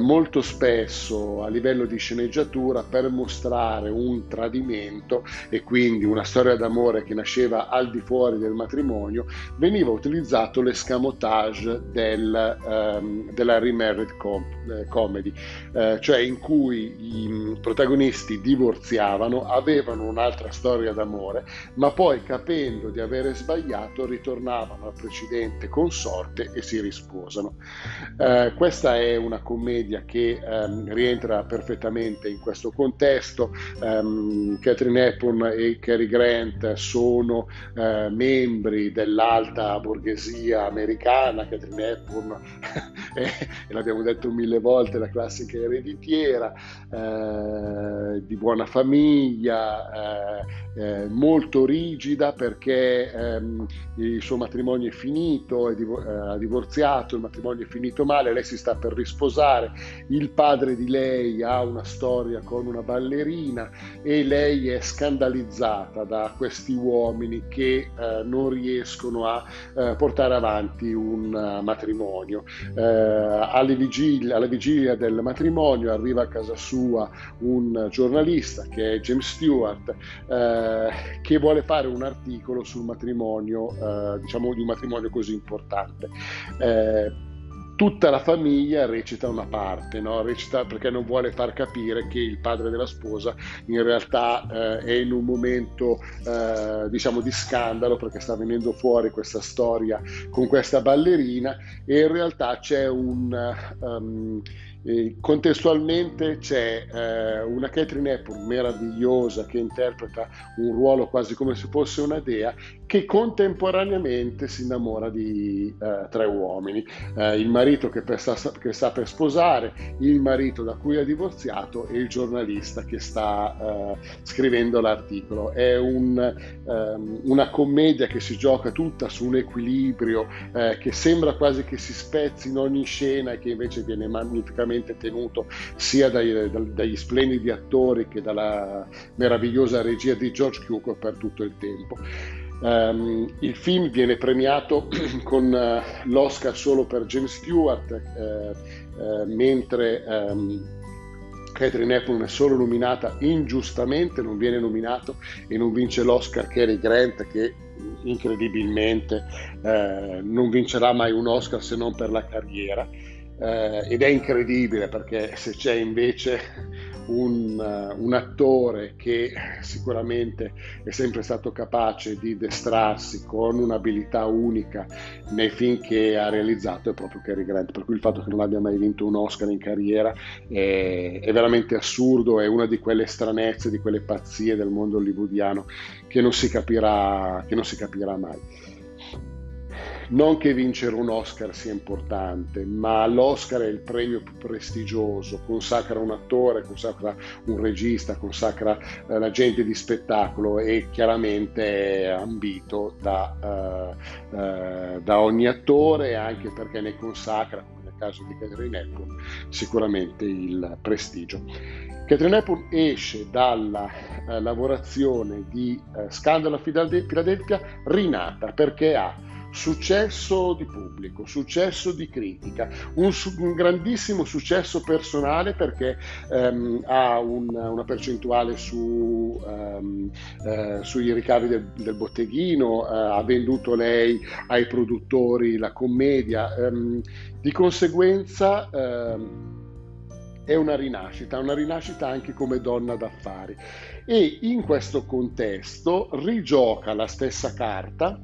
Molto spesso a livello di sceneggiatura per mostrare un tradimento e quindi una storia d'amore che nasceva al di fuori del matrimonio veniva utilizzato l'escamotage del, ehm, della remarried com- eh, comedy, eh, cioè in cui i protagonisti divorziavano, avevano un'altra storia d'amore, ma poi capendo di avere sbagliato ritornavano al precedente con consorte e si risposano. Eh, questa è una commedia che ehm, rientra perfettamente in questo contesto. Um, Catherine Hepburn e Cary Grant sono eh, membri dell'alta borghesia americana. Catherine Hepburn è, [laughs] e l'abbiamo detto mille volte, la classica ereditiera, eh, di buona famiglia, eh, eh, molto rigida perché ehm, il suo matrimonio è finito, è div- eh, ha divorziato, il matrimonio è finito male, lei si sta per risposare, il padre di lei ha una storia con una ballerina e lei è scandalizzata da questi uomini che eh, non riescono a eh, portare avanti un uh, matrimonio. Alle vigilia, alla vigilia del matrimonio arriva a casa sua un giornalista che è James Stewart eh, che vuole fare un articolo sul matrimonio, eh, diciamo di un matrimonio così importante. Tutta la famiglia recita una parte, no? recita perché non vuole far capire che il padre della sposa in realtà eh, è in un momento eh, diciamo di scandalo perché sta venendo fuori questa storia con questa ballerina e in realtà c'è un um, contestualmente c'è eh, una Catherine Hepburn meravigliosa che interpreta un ruolo quasi come se fosse una dea che contemporaneamente si innamora di eh, tre uomini, eh, il marito che, per, che, sta, per sposare, il marito da cui ha divorziato e il giornalista che sta eh, scrivendo l'articolo. È un, ehm, una commedia che si gioca tutta su un equilibrio eh, che sembra quasi che si spezzi in ogni scena e che invece viene magnificamente tenuto sia dai, dagli splendidi attori che dalla meravigliosa regia di George Cukor per tutto il tempo. Um, il film viene premiato [clears throat] con uh, l'Oscar solo per James Stewart, uh, uh, mentre um, Catherine Hepburn è solo nominata ingiustamente, non viene nominato e non vince l'Oscar Cary Grant che incredibilmente non vincerà mai un Oscar se non per la carriera. Ed è incredibile perché se c'è invece un, uh, un, attore che sicuramente è sempre stato capace di destrarsi con un'abilità unica nei film che ha realizzato è proprio Cary Grant, per cui il fatto che non abbia mai vinto un Oscar in carriera è, è veramente assurdo, è una di quelle stranezze, di quelle pazzie del mondo hollywoodiano che non si capirà, che non si capirà mai non che vincere un Oscar sia importante, ma l'Oscar è il premio più prestigioso, consacra un attore, consacra un regista, consacra eh, l'agente di spettacolo e chiaramente è ambito da, uh, uh, da ogni attore, anche perché ne consacra, come nel caso di Catherine Hepburn, sicuramente il prestigio. Catherine Hepburn esce dalla uh, lavorazione di Scandalo a Filadelfia rinata perché ha successo di pubblico, successo di critica, un, un grandissimo successo personale perché um, ha un, una percentuale su, um, uh, sui ricavi del, del botteghino, uh, ha venduto lei ai produttori la commedia, um, di conseguenza è una rinascita, una rinascita anche come donna d'affari. E in questo contesto rigioca la stessa carta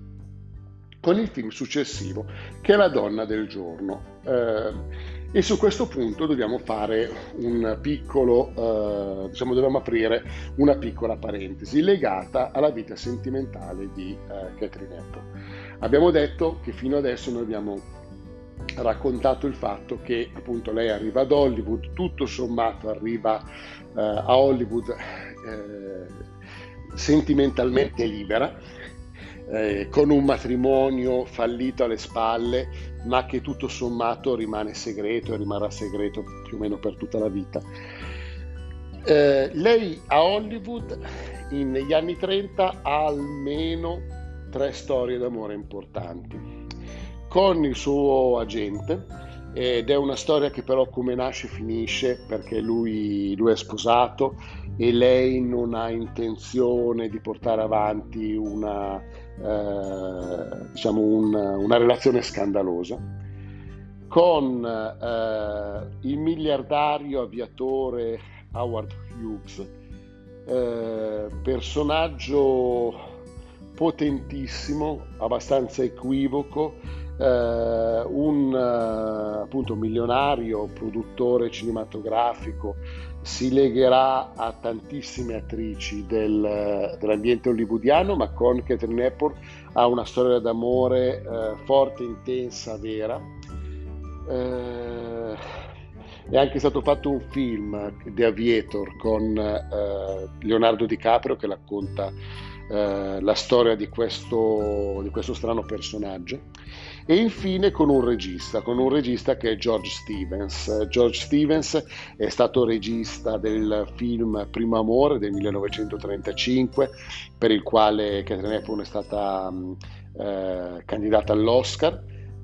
con il film successivo che è La donna del giorno. Eh, e su questo punto dobbiamo fare un piccolo, eh, diciamo, dobbiamo aprire una piccola parentesi legata alla vita sentimentale di eh, Catherine Hepburn. Abbiamo detto che fino adesso noi abbiamo raccontato il fatto che appunto lei arriva ad Hollywood, tutto sommato arriva eh, a Hollywood eh, sentimentalmente libera, eh, con un matrimonio fallito alle spalle, ma che tutto sommato rimane segreto e rimarrà segreto più o meno per tutta la vita. Eh, lei a Hollywood negli anni 30 ha almeno tre storie d'amore importanti. con il suo agente ed è una storia che però come nasce finisce perché lui, lui, è sposato e lei non ha intenzione di portare avanti una, eh, diciamo una, una relazione scandalosa con eh, il miliardario aviatore Howard Hughes, eh, personaggio potentissimo, abbastanza equivoco, eh, un eh, appunto milionario produttore cinematografico si legherà a tantissime attrici del, dell'ambiente hollywoodiano, ma con Catherine Hepburn ha una storia d'amore eh, forte, intensa, vera. Eh, è anche stato fatto un film, The Aviator, con eh, Leonardo DiCaprio che racconta eh, la storia di questo, di questo strano personaggio e infine con un regista, con un regista che è George Stevens. George Stevens è stato regista del film Primo Amore del 1935, per il quale Catherine Hepburn è stata eh, candidata all'Oscar.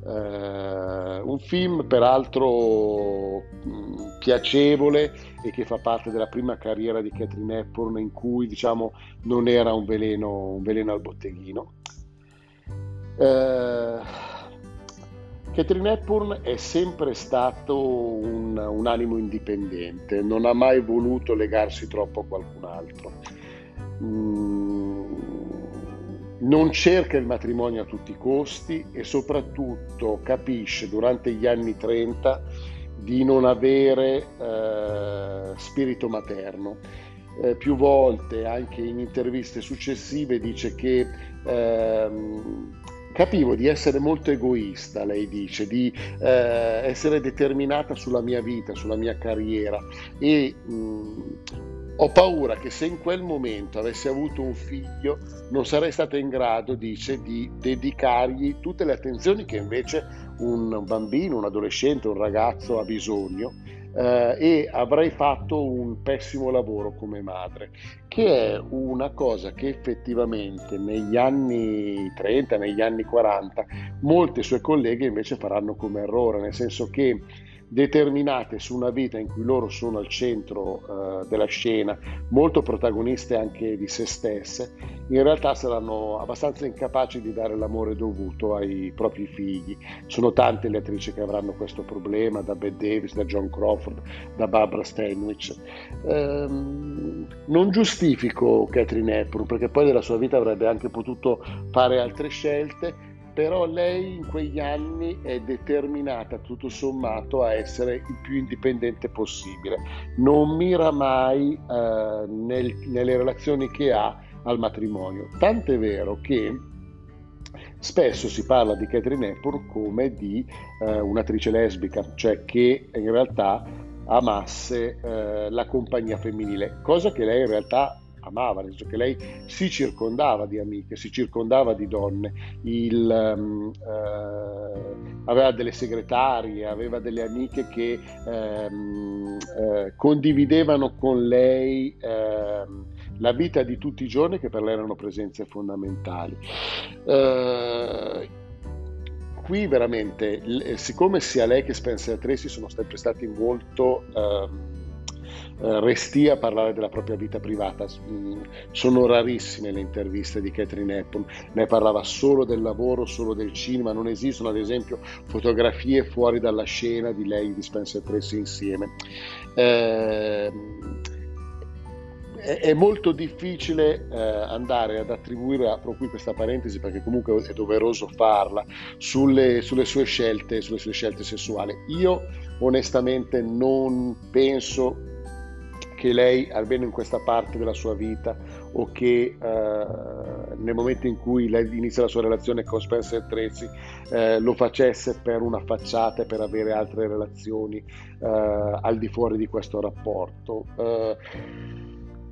Uh, un film peraltro mh, piacevole e che fa parte della prima carriera di Catherine Hepburn in cui diciamo non era un veleno, un veleno al botteghino. Uh, Catherine Hepburn è sempre stato un, un, animo indipendente, non ha mai voluto legarsi troppo a qualcun altro. Mm, non cerca il matrimonio a tutti i costi e soprattutto capisce durante gli anni 30 di non avere eh, spirito materno. Eh, più volte, anche in interviste successive, dice che ehm, capivo di essere molto egoista, lei dice, di eh, essere determinata sulla mia vita, sulla mia carriera. E mh, mm, ho paura che se in quel momento avessi avuto un figlio non sarei stata in grado, dice, di dedicargli tutte le attenzioni che invece un bambino, un adolescente, un ragazzo ha bisogno eh, e avrei fatto un pessimo lavoro come madre, che è una cosa che effettivamente negli anni 30, negli anni 40, molte sue colleghe invece faranno come errore, nel senso che determinate su una vita in cui loro sono al centro eh, della scena, molto protagoniste anche di se stesse, in realtà saranno abbastanza incapaci di dare l'amore dovuto ai propri figli. Sono tante le attrici che avranno questo problema, da Bette Davis, da John Crawford, da Barbara Stanwyck. Ehm, non giustifico Catherine Hepburn perché poi nella sua vita avrebbe anche potuto fare altre scelte, però lei in quegli anni è determinata tutto sommato a essere il più indipendente possibile, non mira mai eh, nel, nelle relazioni che ha al matrimonio, tant'è vero che spesso si parla di Catherine Hepburn come di eh, un'attrice lesbica, cioè che in realtà amasse eh, la compagnia femminile, cosa che lei in realtà amava, nel senso che lei si circondava di amiche, si circondava di donne, il, um, uh, aveva delle segretarie, aveva delle amiche che um, uh, condividevano con lei uh, la vita di tutti i giorni che per lei erano presenze fondamentali. qui veramente, siccome sia lei che Spencer Tracy sono sempre stati molto eh, resti a parlare della propria vita privata. Mm, sono rarissime le interviste di Catherine Hepburn, lei parlava solo del lavoro, solo del cinema, non esistono ad esempio fotografie fuori dalla scena di lei e di Spencer Tracy insieme. Eh, è molto difficile eh, andare ad attribuire, apro qui questa parentesi perché comunque è doveroso farla, sulle, sulle, sue scelte, sulle sue scelte sessuali. Io onestamente non penso che lei, almeno in questa parte della sua vita, o che eh, nel momento in cui lei inizia la sua relazione con Spencer Tracy, eh, lo facesse per una facciata e per avere altre relazioni eh, al di fuori di questo rapporto.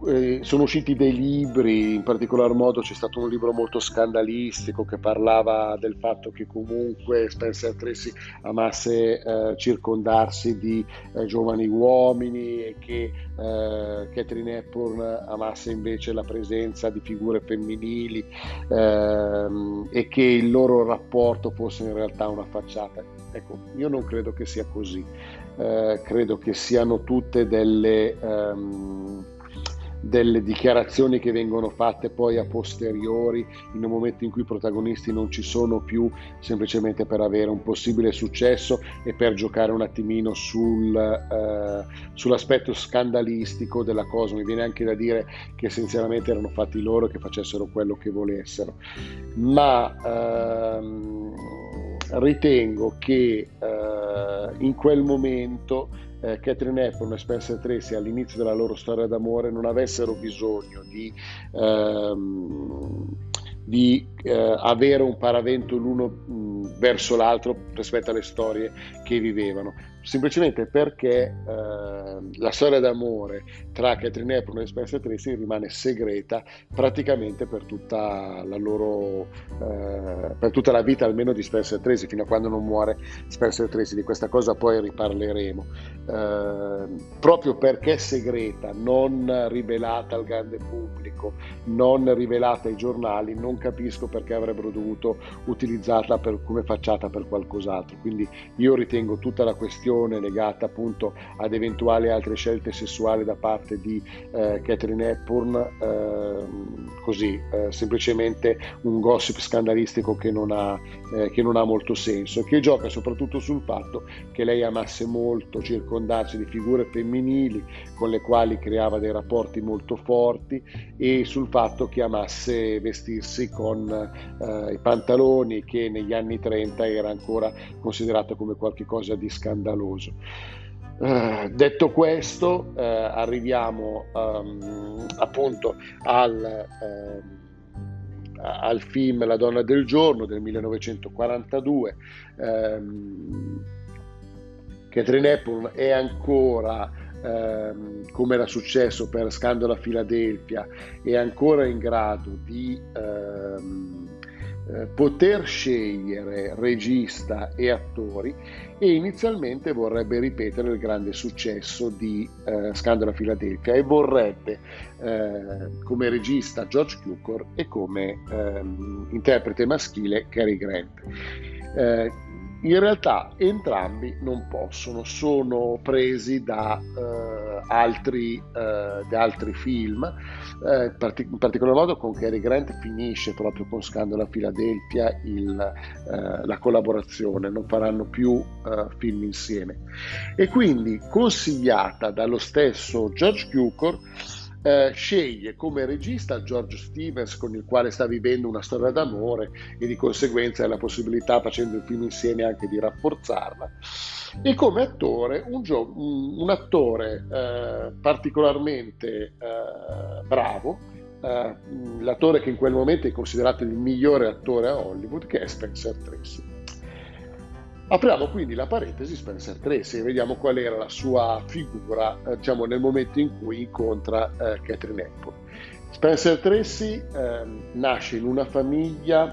Eh, sono usciti dei libri, in particolar modo c'è stato un libro molto scandalistico che parlava del fatto che comunque Spencer Tracy amasse eh, circondarsi di eh, giovani uomini e che eh, Catherine Hepburn amasse invece la presenza di figure femminili ehm, e che il loro rapporto fosse in realtà una facciata. Ecco, io non credo che sia così, eh, credo che siano tutte delle... Um, delle dichiarazioni che vengono fatte poi a posteriori in un momento in cui i protagonisti non ci sono più semplicemente per avere un possibile successo e per giocare un attimino sul, eh, sull'aspetto scandalistico della cosa. Mi viene anche da dire che essenzialmente erano fatti loro che facessero quello che volessero. Ma ehm, ritengo che eh, in quel momento eh, Catherine Hepburn e Spencer Tracy all'inizio della loro storia d'amore non avessero bisogno di, ehm, di eh, avere un paravento l'uno mh, verso l'altro rispetto alle storie che vivevano semplicemente perché eh, la storia d'amore tra Catherine Hepburn e Spencer Tracy rimane segreta praticamente per tutta la loro eh, per tutta la vita almeno di Spencer Tracy fino a quando non muore Spencer Tracy. Di questa cosa poi riparleremo. Eh, proprio perché segreta non rivelata al grande pubblico non rivelata ai giornali non capisco perché avrebbero dovuto utilizzarla per, come facciata per qualcos'altro. Quindi io ritengo tutta la questione questione legata appunto ad eventuali altre scelte sessuali da parte di eh, Catherine Hepburn, eh, così eh, semplicemente un gossip scandalistico che non, ha, eh, che non ha molto senso e che gioca soprattutto sul fatto che lei amasse molto circondarsi di figure femminili con le quali creava dei rapporti molto forti e sul fatto che amasse vestirsi con eh, i pantaloni che negli anni 30 era ancora considerato come qualcosa di scandaloso scandaloso. Uh, detto questo, uh, arriviamo um, appunto al, uh, al, film La donna del giorno del 1942. Um, Catherine Hepburn è ancora ehm, come era successo per Scandalo a Filadelfia, è ancora in grado di ehm, eh, poter scegliere regista e attori e inizialmente vorrebbe ripetere il grande successo di eh, Scandalo a Filadelfia e vorrebbe eh, come regista George Cukor e come ehm, interprete maschile Cary Grant. Eh, in realtà entrambi non possono, sono presi da, eh, altri, eh, da altri, film, eh, in particolar modo con Cary Grant finisce proprio con Scandalo a Filadelfia il, eh, la collaborazione, non faranno più eh, film insieme. E quindi consigliata dallo stesso George Cukor, eh, sceglie come regista George Stevens con il quale sta vivendo una storia d'amore e di conseguenza ha la possibilità facendo il film insieme anche di rafforzarla. E come attore un, gio- un attore eh, particolarmente eh, bravo eh, l'attore che in quel momento è considerato il migliore attore a Hollywood che è Spencer Tracy Apriamo quindi la parentesi Spencer Tracy e vediamo qual era la sua figura eh, diciamo, nel momento in cui incontra eh, Catherine Hepburn. Spencer Tracy eh, nasce in una famiglia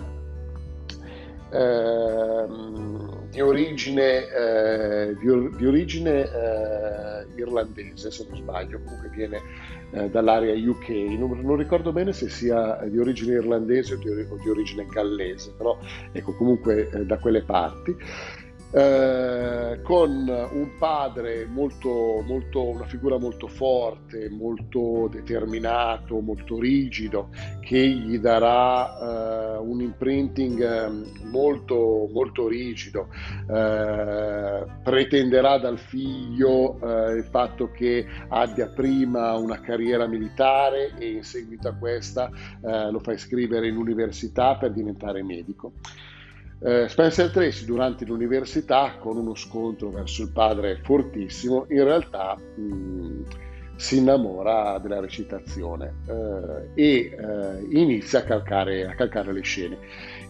di origine, eh, di origine eh, irlandese, se non sbaglio, comunque viene eh, dall'area UK. Non, non, ricordo bene se sia di origine irlandese o di, o di origine gallese, però ecco, comunque da quelle parti eh, con un padre molto, molto, una figura molto forte, molto determinato, molto rigido, che gli darà eh, un imprinting ehm, molto, molto rigido, eh, pretenderà dal figlio eh, il fatto che abbia prima una carriera militare e in seguito a questa eh, lo fa iscrivere in università per diventare medico. Eh, Spencer Tracy durante l'università, con uno scontro verso il padre fortissimo, in realtà mh, si innamora della recitazione eh, e eh, inizia a calcare, a calcare, le scene.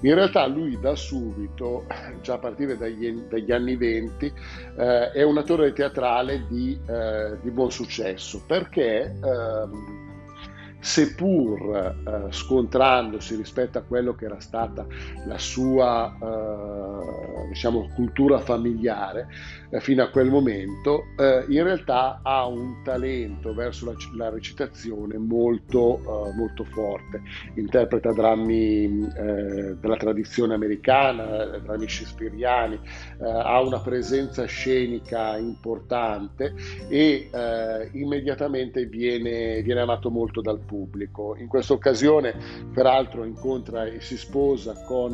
In realtà lui da subito, [laughs] già a partire dagli, dagli anni 20, eh, è un attore teatrale di, eh, di buon successo perché ehm, seppur eh, scontrandosi rispetto a quello che era stata la sua eh, diciamo, cultura familiare eh, fino a quel momento, eh, in realtà ha un talento verso la, la recitazione molto, eh, molto, forte. Interpreta drammi eh, della tradizione americana, drammi shakespeariani, ha una presenza scenica importante e immediatamente viene, viene amato molto dal pubblico. In questa occasione, peraltro, incontra e si sposa con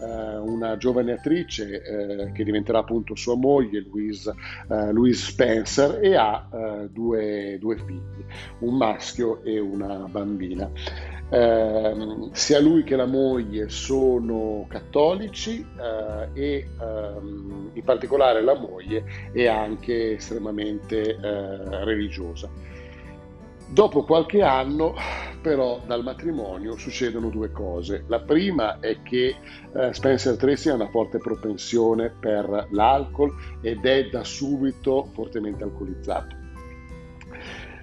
eh, una giovane attrice eh, che diventerà appunto sua moglie, Louise, eh, Louise Spencer, e ha eh, due, due, figli, un maschio e una bambina. Eh, sia lui che la moglie sono cattolici eh, e ehm, in particolare la moglie è anche estremamente religiosa. Dopo qualche anno, però, dal matrimonio succedono due cose. La prima è che eh, Spencer Tracy ha una forte propensione per l'alcol ed è da subito fortemente alcolizzato.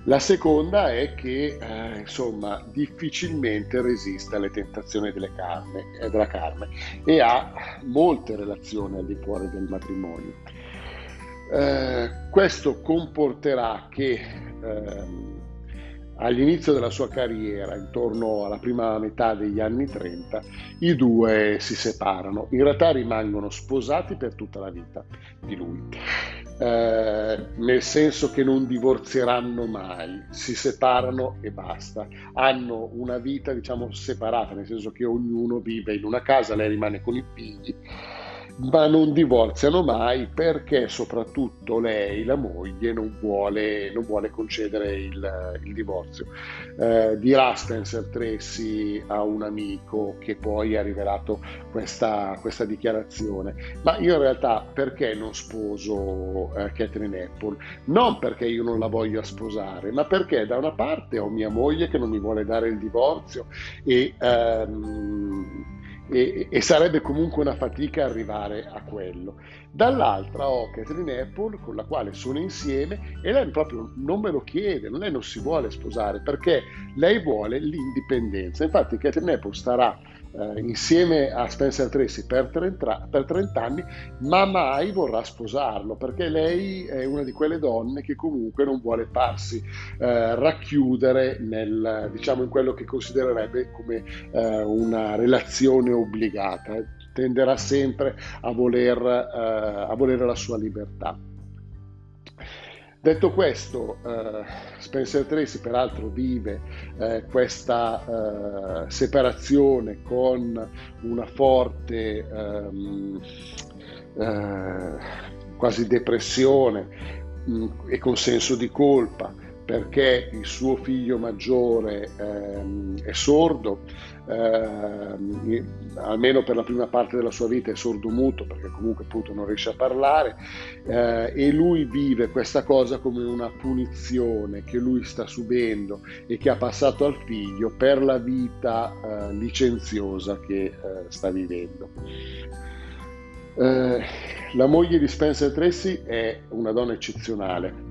La seconda è che eh, insomma difficilmente resiste alle tentazioni carne, eh, della carne e ha molte relazioni al di fuori del matrimonio. Eh, questo comporterà che ehm, all'inizio della sua carriera, intorno alla prima metà degli anni 30, i due si separano. In realtà rimangono sposati per tutta la vita di lui, eh, nel senso che non divorzieranno mai, si separano e basta. Hanno una vita, diciamo, separata, nel senso che ognuno vive in una casa, lei rimane con i figli ma non divorziano mai perché soprattutto lei, la moglie, non vuole, non vuole concedere il, il divorzio. Eh, dirà Spencer Tracy a un amico che poi ha rivelato questa, questa dichiarazione, ma io in realtà perché non sposo eh, Catherine Apple? Non perché io non la voglio sposare, ma perché da una parte ho mia moglie che non mi vuole dare il divorzio e... Ehm, e, e, sarebbe comunque una fatica arrivare a quello. Dall'altra ho Catherine Apple con la quale sono insieme e lei proprio non me lo chiede, lei non si vuole sposare perché lei vuole l'indipendenza. Infatti Catherine Apple starà eh, insieme a Spencer Tracy per 30, per 30, anni, ma mai vorrà sposarlo perché lei è una di quelle donne che comunque non vuole farsi eh, racchiudere nel, diciamo, in quello che considererebbe come eh, una relazione obbligata, tenderà sempre a voler, eh, a volere la sua libertà. Detto questo, eh, Spencer Tracy peraltro vive eh, questa eh, separazione con una forte ehm, eh, quasi depressione mh, mm, e con senso di colpa perché il suo figlio maggiore ehm, è sordo, eh, almeno per la prima parte della sua vita è sordo-muto perché comunque appunto non riesce a parlare eh, e lui vive questa cosa come una punizione che lui sta subendo e che ha passato al figlio per la vita eh, licenziosa che eh, sta vivendo. Eh, la moglie di Spencer Tracy è una donna eccezionale,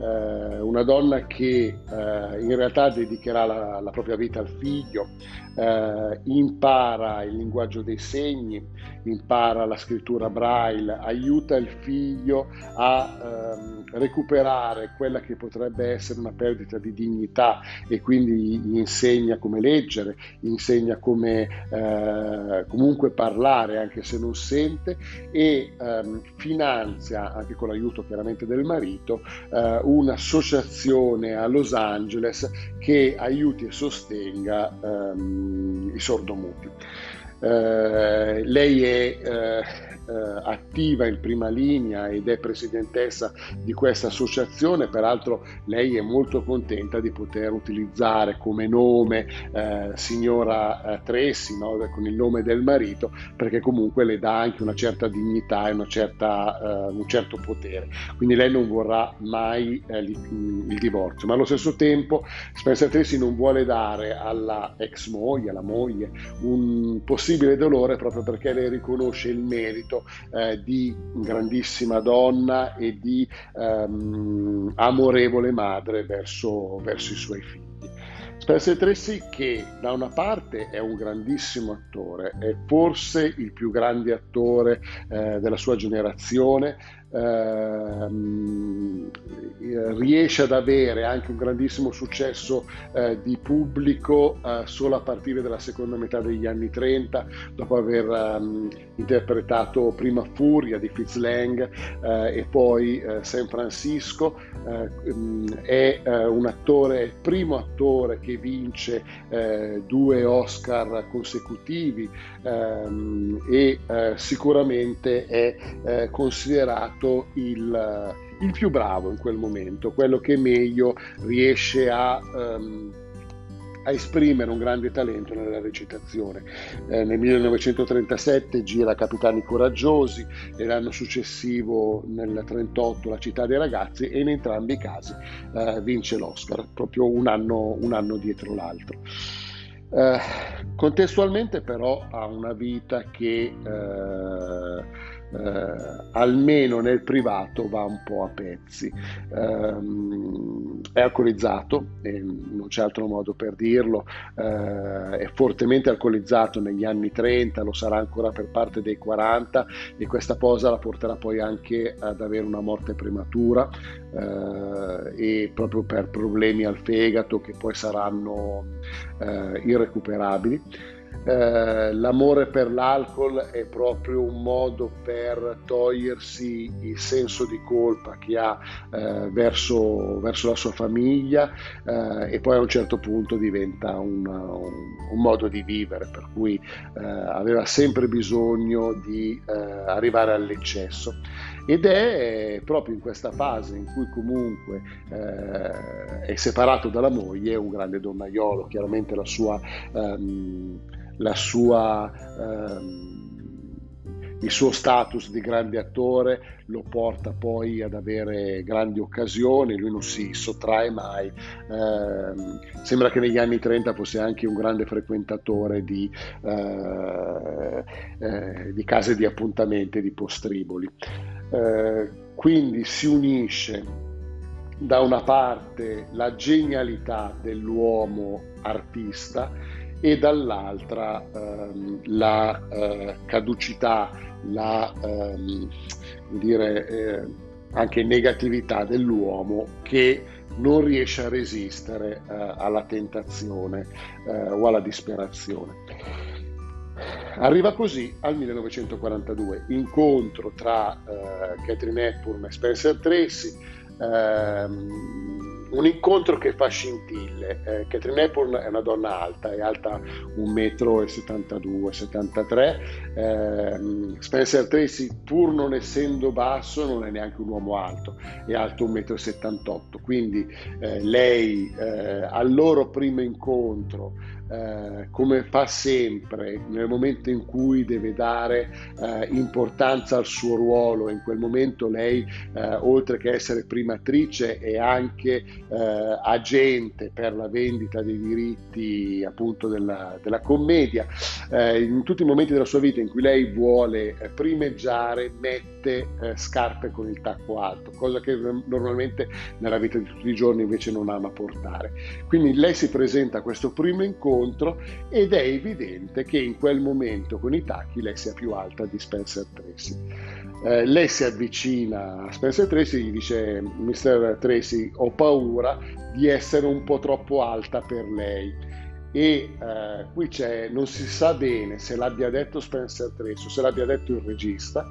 eh, una donna che eh, in realtà dedicherà la, la, propria vita al figlio, eh, impara il linguaggio dei segni, impara la scrittura braille, aiuta il figlio a ehm, recuperare quella che potrebbe essere una perdita di dignità e quindi gli insegna come leggere, insegna come eh, comunque parlare anche se non sente e ehm, finanzia anche con l'aiuto chiaramente del marito eh, un'associazione a Los Angeles che aiuti e sostenga ehm, i sordomuti. Eh, lei è eh, attiva in prima linea ed è presidentessa di questa associazione, peraltro lei è molto contenta di poter utilizzare come nome eh, signora eh, Tressi, no? con il nome del marito, perché comunque le dà anche una certa dignità e certa, eh, un certo potere. Quindi lei non vorrà mai eh, il divorzio, ma allo stesso tempo Spencer Tracy non vuole dare alla ex moglie, alla moglie, un possibile dolore proprio perché lei riconosce il merito eh, di grandissima donna e di ehm, amorevole madre verso, verso i suoi figli. Spencer Tracy che da una parte è un grandissimo attore, è forse il più grande attore eh, della sua generazione, Ehm, riesce ad avere anche un grandissimo successo eh, di pubblico eh, solo a partire dalla seconda metà degli anni 30, dopo aver um, interpretato prima Furia di Fitz Lang eh, e poi eh, San Francisco. Um, è eh, un attore, il primo attore che vince due Oscar consecutivi ehm, e sicuramente è considerato stato il, il, più bravo in quel momento, quello che meglio riesce a, um, a esprimere un grande talento nella recitazione. Eh, nel 1937 gira Capitani Coraggiosi e l'anno successivo, nel 1938, La città dei ragazzi e in entrambi i casi eh, vince l'Oscar, proprio un anno, un anno dietro l'altro. Eh, contestualmente però ha una vita che eh, almeno nel privato va un po' a pezzi. Eh, è alcolizzato, non c'è altro modo per dirlo, eh, è fortemente alcolizzato negli anni 30, lo sarà ancora per parte dei 40 e questa cosa la porterà poi anche ad avere una morte prematura eh, e proprio per problemi al fegato che poi saranno eh, irrecuperabili. Eh, l'amore per l'alcol è proprio un modo per togliersi il senso di colpa che ha eh, verso, verso, la sua famiglia eh, e poi a un certo punto diventa un, un, un modo di vivere per cui eh, aveva sempre bisogno di eh, arrivare all'eccesso. Ed è proprio in questa fase in cui comunque eh, è separato dalla moglie un grande donnaiolo, chiaramente la sua ehm, sua, ehm, il suo status di grande attore lo porta poi ad avere grandi occasioni, lui non si sottrae mai. Eh, sembra che negli anni 30 fosse anche un grande frequentatore di, eh, eh, di case di appuntamenti, di postriboli. Eh, quindi si unisce da una parte la genialità dell'uomo artista e dall'altra ehm, la eh, caducità, la ehm, dire, eh, anche negatività dell'uomo che non riesce a resistere eh, alla tentazione eh, o alla disperazione. Arriva così al 1942, incontro tra eh, Catherine Hepburn e Spencer Tracy, ehm, un incontro che fa scintille. Eh, Catherine Hepburn è una donna alta, è alta 1,72 m, 73 eh, Spencer Tracy, pur non essendo basso, non è neanche un uomo alto, è alto 1,78 m. Quindi eh, lei eh, al loro primo incontro eh, come fa sempre nel momento in cui deve dare eh, importanza al suo ruolo, in quel momento lei, eh, oltre che essere primatrice, è anche eh, agente per la vendita dei diritti appunto della, della commedia. Eh, in tutti i momenti della sua vita in cui lei vuole primeggiare, mette scarpe con il tacco alto, cosa che normalmente nella vita di tutti i giorni invece non ama portare. Quindi lei si presenta a questo primo incontro incontro ed è evidente che in quel momento con i tacchi lei sia più alta di Spencer Tracy. Eh, lei si avvicina a Spencer Tracy e gli dice Mr. Tracy ho paura di essere un po' troppo alta per lei e eh, qui c'è, non si sa bene se l'abbia detto Spencer Tracy o se l'abbia detto il regista,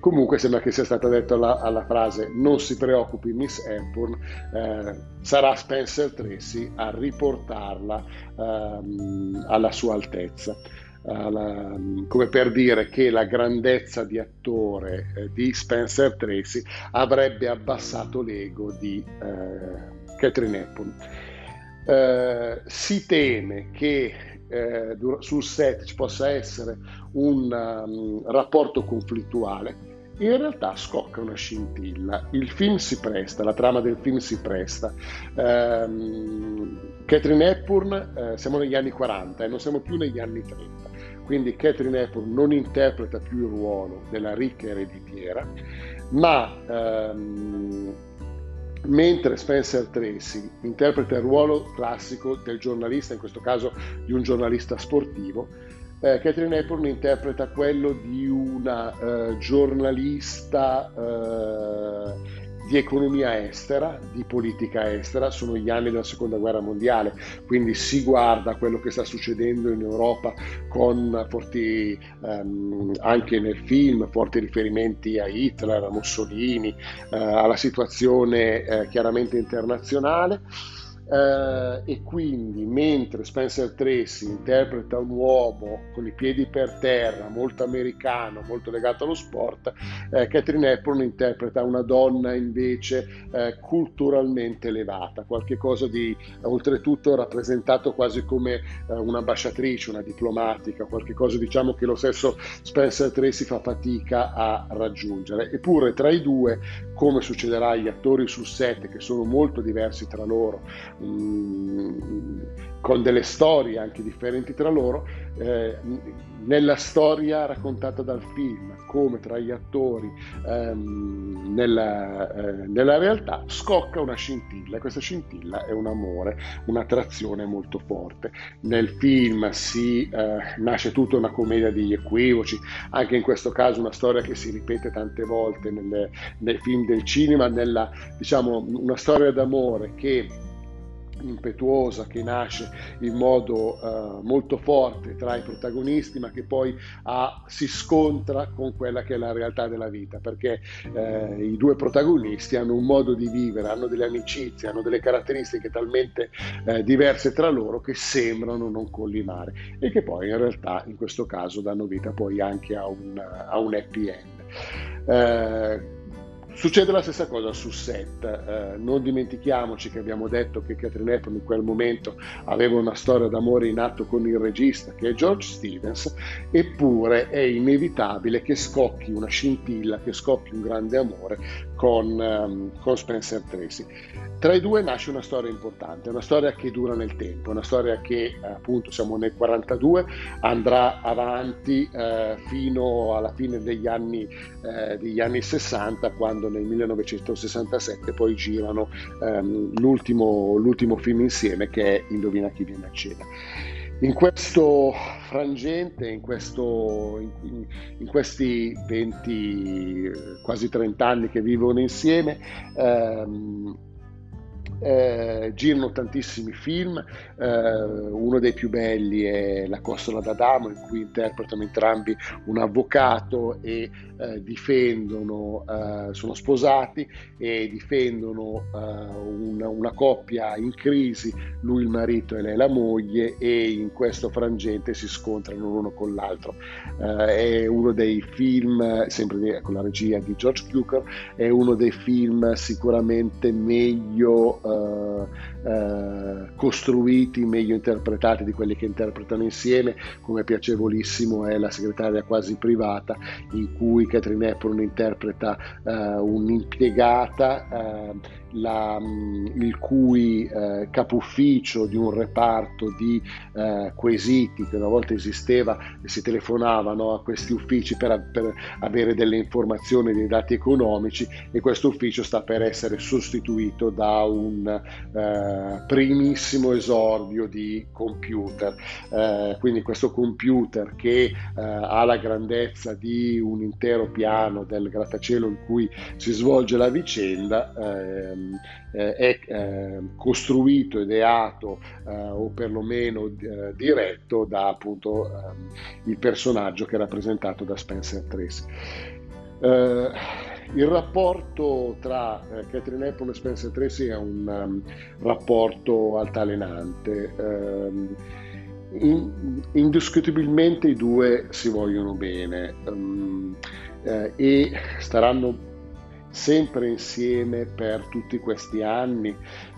comunque sembra che sia stata detta la, alla frase non si preoccupi Miss Hepburn, eh, sarà Spencer Tracy a riportarla ehm, alla sua altezza. Alla, come per dire che la grandezza di attore eh, di Spencer Tracy avrebbe abbassato l'ego di eh, Catherine Hepburn. Eh, si teme che eh, sul set ci possa essere un um, rapporto conflittuale, in realtà scocca una scintilla. Il film si presta, la trama del film si presta. Um, Catherine Hepburn, eh, siamo negli anni 40 e non siamo più negli anni 30, quindi Catherine Hepburn non interpreta più il ruolo della ricca ereditiera, ma um, mentre Spencer Tracy interpreta il ruolo classico del giornalista, in questo caso di un giornalista sportivo, eh, Catherine Hepburn interpreta quello di una eh, giornalista eh, di economia estera, di politica estera, sono gli anni della seconda guerra mondiale, quindi si guarda quello che sta succedendo in Europa con forti, ehm, anche nel film, forti riferimenti a Hitler, a Mussolini, eh, alla situazione eh, chiaramente internazionale. Uh, e quindi mentre Spencer Tracy interpreta un uomo con i piedi per terra, molto americano, molto legato allo sport, uh, Catherine Hepburn interpreta una donna invece uh, culturalmente elevata, qualcosa di oltretutto rappresentato quasi come un'ambasciatrice, una diplomatica, qualcosa diciamo che lo stesso Spencer Tracy fa fatica a raggiungere. Eppure tra i due, come succederà agli attori sul set che sono molto diversi tra loro, con delle storie anche differenti tra loro, eh, nella storia raccontata dal film, come tra gli attori ehm, nella, eh, nella, realtà, scocca una scintilla e questa scintilla è un amore, un'attrazione molto forte. Nel film si eh, nasce tutta una commedia di equivoci, anche in questo caso una storia che si ripete tante volte nelle, nei film del cinema, nella, diciamo, una storia d'amore che impetuosa che nasce in modo uh, molto forte tra i protagonisti, ma che poi ha, si scontra con quella che è la realtà della vita, perché uh, i due protagonisti hanno un modo di vivere, hanno delle amicizie, hanno delle caratteristiche talmente uh, diverse tra loro che sembrano non collimare e che poi in realtà in questo caso danno vita poi anche a un, a un happy end. Succede la stessa cosa su set, eh, non dimentichiamoci che abbiamo detto che Catherine Hepburn in quel momento aveva una storia d'amore in atto con il regista che è George Stevens, eppure è inevitabile che scocchi una scintilla, che scocchi un grande amore con, um, con Spencer Tracy. Tra i due nasce una storia importante, una storia che dura nel tempo, una storia che appunto siamo nel 42, andrà avanti eh, fino alla fine degli anni, eh, degli anni 60 quando nel 1967 poi girano ehm, l'ultimo, l'ultimo film insieme che è Indovina chi viene a cena. In questo frangente, in, questo, in, in, questi 20, quasi 30 anni che vivono insieme, ehm, eh, girano tantissimi film, eh, uno dei più belli è La Costola d'Adamo in cui interpretano entrambi un avvocato e eh, difendono, eh, sono sposati e difendono eh, una, una, coppia in crisi, lui il marito e lei la moglie e in questo frangente si scontrano l'uno con l'altro. Eh, è uno dei film, sempre con la regia di George Cukor, è uno dei film sicuramente meglio eh, costruiti, meglio interpretati di quelli che interpretano insieme, come piacevolissimo è La segretaria quasi privata, in cui Catherine Hepburn interpreta eh, un'impiegata eh, la, mm, il cui eh, capufficio di un reparto di eh, quesiti che una volta esisteva si telefonava no, a questi uffici per, per, avere delle informazioni, dei dati economici e questo ufficio sta per essere sostituito da un eh, primissimo esordio di computer. Eh, quindi questo computer che eh, ha la grandezza di un intero piano del grattacielo in cui si svolge la vicenda ehm, eh, è eh, costruito, ideato eh, o perlomeno eh, diretto da appunto ehm, il personaggio che è rappresentato da Spencer Tracy. Eh, il rapporto tra eh, Catherine Hepburn e Spencer Tracy è un um, rapporto altalenante. Um, in, indiscutibilmente i due si vogliono bene um, eh, e staranno sempre insieme per tutti questi anni.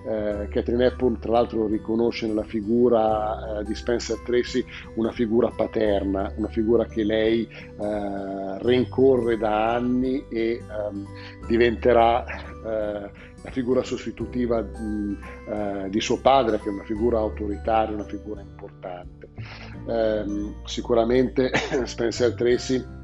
Eh, Catherine Hepburn tra l'altro riconosce nella figura eh, di Spencer Tracy una figura paterna, una figura che lei eh, rincorre da anni e ehm, diventerà eh, la figura sostitutiva di, eh, di, suo padre, che è una figura autoritaria, una figura importante. Ehm, sicuramente [laughs] Spencer Tracy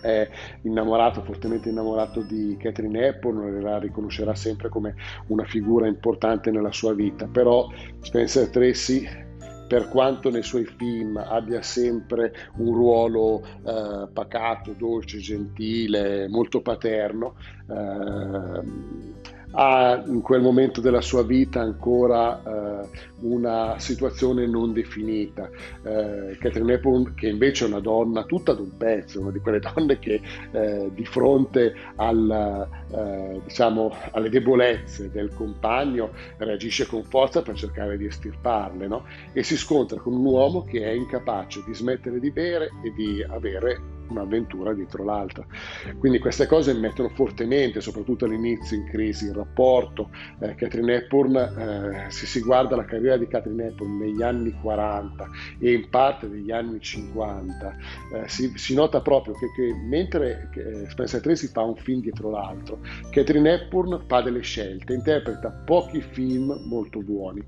è innamorato, fortemente innamorato di Catherine Hepburn, la riconoscerà sempre come una figura importante nella sua vita, però Spencer Tracy per quanto nei suoi film abbia sempre un ruolo eh, pacato, dolce, gentile, molto paterno, eh, ha in quel momento della sua vita ancora eh, una situazione non definita. Eh, Catherine Hepburn, che invece è una donna tutta d'un pezzo, una di quelle [laughs] donne che eh, di fronte al, eh, diciamo, alle debolezze del compagno reagisce con forza per cercare di estirparle no? e si scontra con un uomo che è incapace di smettere di bere e di avere un'avventura dietro l'altra. Quindi queste cose mettono fortemente, soprattutto all'inizio, in crisi il rapporto. Eh, Catherine Hepburn, eh, se si guarda la carriera di Catherine Hepburn negli anni 40 e in parte degli anni 50, eh, si, si, nota proprio che, che mentre eh, Spencer Tracy fa un film dietro l'altro, Catherine Hepburn fa delle scelte, interpreta pochi film molto buoni.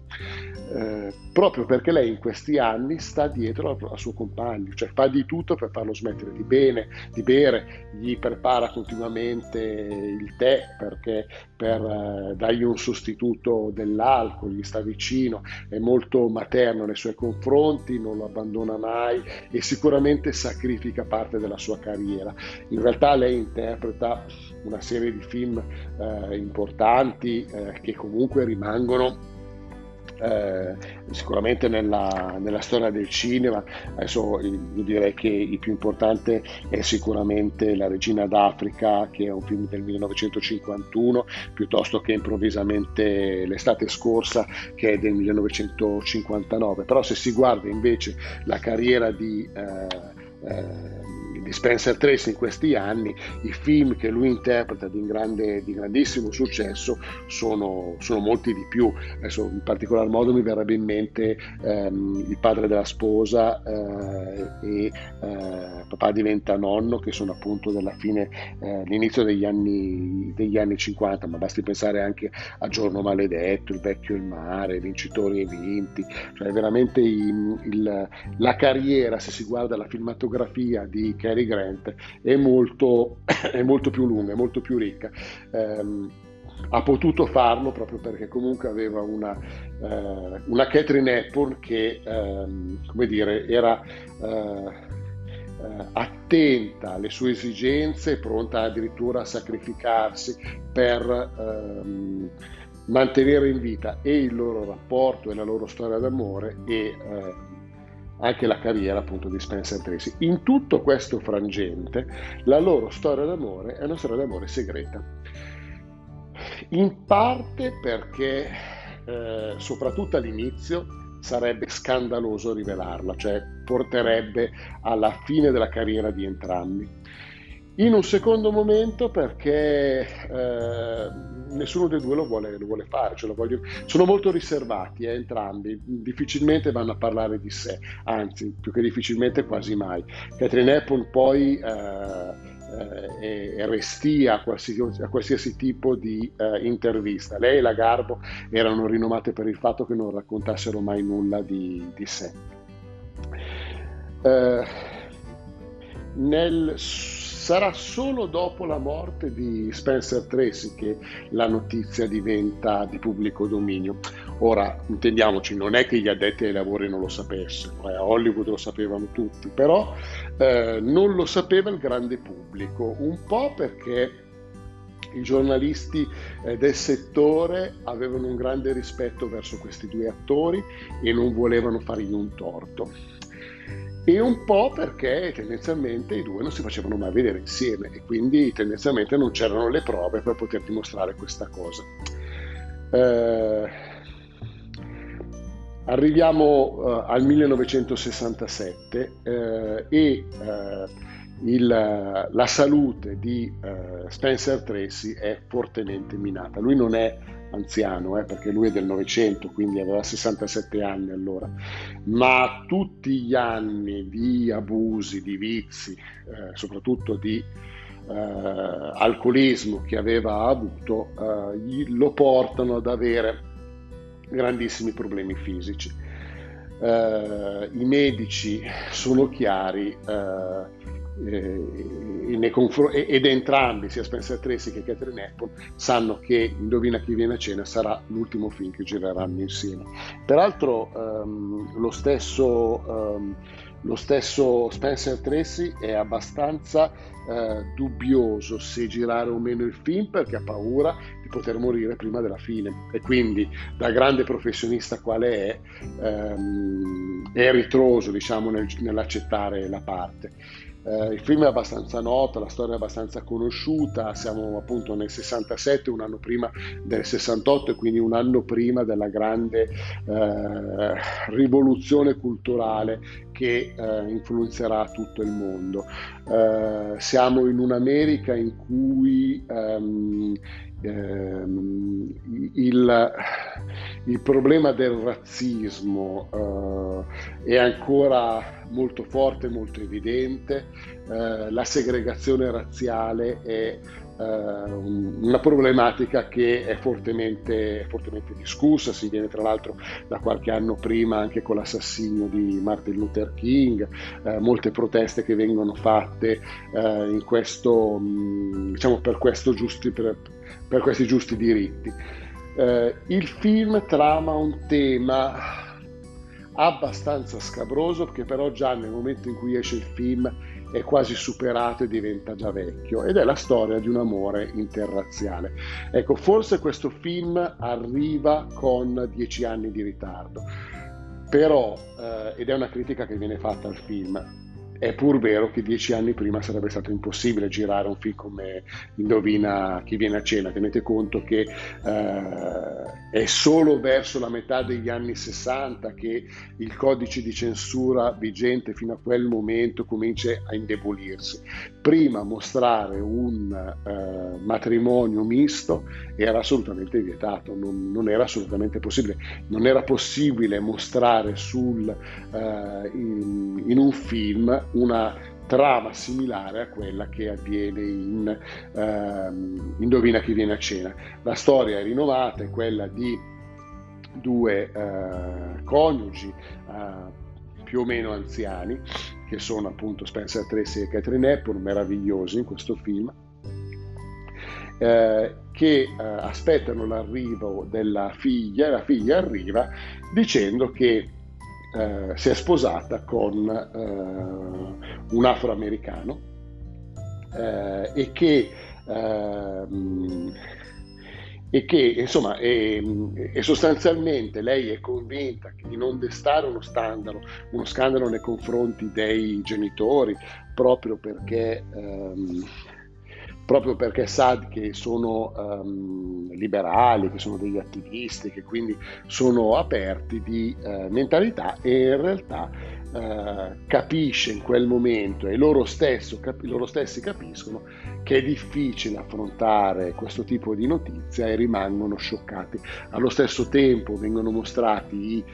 Eh, proprio perché lei in questi anni sta dietro al, al suo compagno, cioè fa di tutto per farlo smettere di bene, di bere, gli prepara continuamente il tè perché per eh, dargli un sostituto dell'alcol, gli sta vicino, è molto materno nei suoi confronti, non lo abbandona mai e sicuramente sacrifica parte della sua carriera. In realtà lei interpreta una serie di film eh, importanti eh, che comunque rimangono eh, sicuramente nella, nella, storia del cinema. Adesso io direi che il più importante è sicuramente La Regina d'Africa, che è un film del 1951, piuttosto che improvvisamente l'estate scorsa, che è del 1959. Però se si guarda invece la carriera di... Eh, eh, di Spencer Tracy in questi anni, i film che lui interpreta di, grande, di grandissimo successo sono, sono, molti di più. Adesso in particolar modo mi verrebbe in mente ehm, Il padre della sposa eh, e eh, Papà diventa nonno, che sono appunto della fine, eh, l'inizio degli anni, degli anni 50, ma basti pensare anche a Giorno maledetto, Il vecchio e il mare, Vincitori e vinti, cioè veramente il, il, la carriera, se si guarda la filmatografia di Cary Cary Grant è molto, [coughs] è molto più lunga, è molto più ricca. Um, ha potuto farlo proprio perché comunque aveva una, uh, una Catherine Hepburn che, um, come dire, era uh, uh, attenta alle sue esigenze, pronta addirittura a sacrificarsi per um, mantenere in vita e il loro rapporto e la loro storia d'amore e anche la carriera appunto di Spencer Tracy. In tutto questo frangente la loro storia d'amore è una storia d'amore segreta. In parte perché eh, soprattutto all'inizio sarebbe scandaloso rivelarla, cioè porterebbe alla fine della carriera di entrambi. In un secondo momento perché eh, nessuno dei due lo vuole, lo vuole fare, cioè lo voglio... sono molto riservati eh, entrambi, difficilmente vanno a parlare di sé, anzi più che difficilmente quasi mai. Catherine Hepburn poi eh, eh, è restia a qualsiasi, a qualsiasi tipo di eh, intervista. Lei e la Garbo erano rinomate per il fatto che non raccontassero mai nulla di, di sé. Eh, nel sarà solo dopo la morte di Spencer Tracy che la notizia diventa di pubblico dominio. Ora, intendiamoci, non è che gli addetti ai lavori non lo sapessero, eh, a Hollywood lo sapevano tutti, però eh, non lo sapeva il grande pubblico, un po' perché i giornalisti eh, del settore avevano un grande rispetto verso questi due attori e non volevano fargli un torto e un po' perché tendenzialmente i due non si facevano mai vedere insieme e quindi tendenzialmente non c'erano le prove per poter dimostrare questa cosa. Eh, arriviamo uh, al 1967 eh, e uh, il, la salute di uh, Spencer Tracy è fortemente minata. Lui non è anziano, eh, perché lui è del Novecento, quindi aveva 67 anni allora, ma tutti gli anni di abusi, di vizi, eh, soprattutto di eh, alcolismo che aveva avuto, eh, lo portano ad avere grandissimi problemi fisici. Uh, I medici sono chiari, uh, eh, confr- ed entrambi, sia Spencer Tracy che Catherine Hepburn, sanno che Indovina chi viene a cena sarà l'ultimo film che gireranno insieme. Peraltro ehm, lo, stesso, ehm, lo, stesso, Spencer Tracy è abbastanza eh, dubbioso se girare o meno il film perché ha paura di poter morire prima della fine e quindi da grande professionista quale è ehm, è ritroso diciamo nel, nell'accettare la parte. Eh, il film è abbastanza noto, la storia è abbastanza conosciuta, siamo appunto nel 67, un anno prima del 68 e quindi un anno prima della grande eh, rivoluzione culturale che eh, influenzerà tutto il mondo. Eh, siamo in un'America in cui ehm, il, il, problema del razzismo eh, è ancora molto forte, molto evidente, eh, la segregazione razziale è eh, una problematica che è fortemente, fortemente, discussa, si viene tra l'altro da qualche anno prima anche con l'assassinio di Martin Luther King, eh, molte proteste che vengono fatte eh, questo, mm, diciamo, per, questo giusti, per, per questi giusti diritti. Eh, il film trama un tema abbastanza scabroso che però già nel momento in cui esce il film è quasi superato e diventa già vecchio ed è la storia di un amore interrazziale. Ecco, forse questo film arriva con dieci anni di ritardo, però, eh, ed è una critica che viene fatta al film, è pur vero che dieci anni prima sarebbe stato impossibile girare un film come Indovina chi viene a cena. Tenete conto che eh, è solo verso la metà degli anni 60 che il codice di censura vigente fino a quel momento comincia a indebolirsi. Prima mostrare un eh, matrimonio misto era assolutamente vietato, non, non, era assolutamente possibile. Non era possibile mostrare sul, eh, in, in un film una trama similare a quella che avviene in uh, Indovina chi viene a cena. La storia è rinnovata, è quella di due uh, coniugi uh, più o meno anziani, che sono appunto Spencer Tracy e Catherine Hepburn, meravigliosi in questo film, eh, che aspettano l'arrivo della figlia la figlia arriva dicendo che eh, si è sposata con eh, un afroamericano eh, e che ehm, e che insomma è, è sostanzialmente lei è convinta di non destare uno scandalo, uno scandalo nei confronti dei genitori proprio perché ehm, proprio perché sa che sono um, liberali, che sono degli attivisti, che quindi sono aperti di uh, mentalità e in realtà uh, capisce in quel momento e loro, stesso, cap- loro stessi capiscono che è difficile affrontare questo tipo di notizia e rimangono scioccati. Allo stesso tempo vengono mostrati i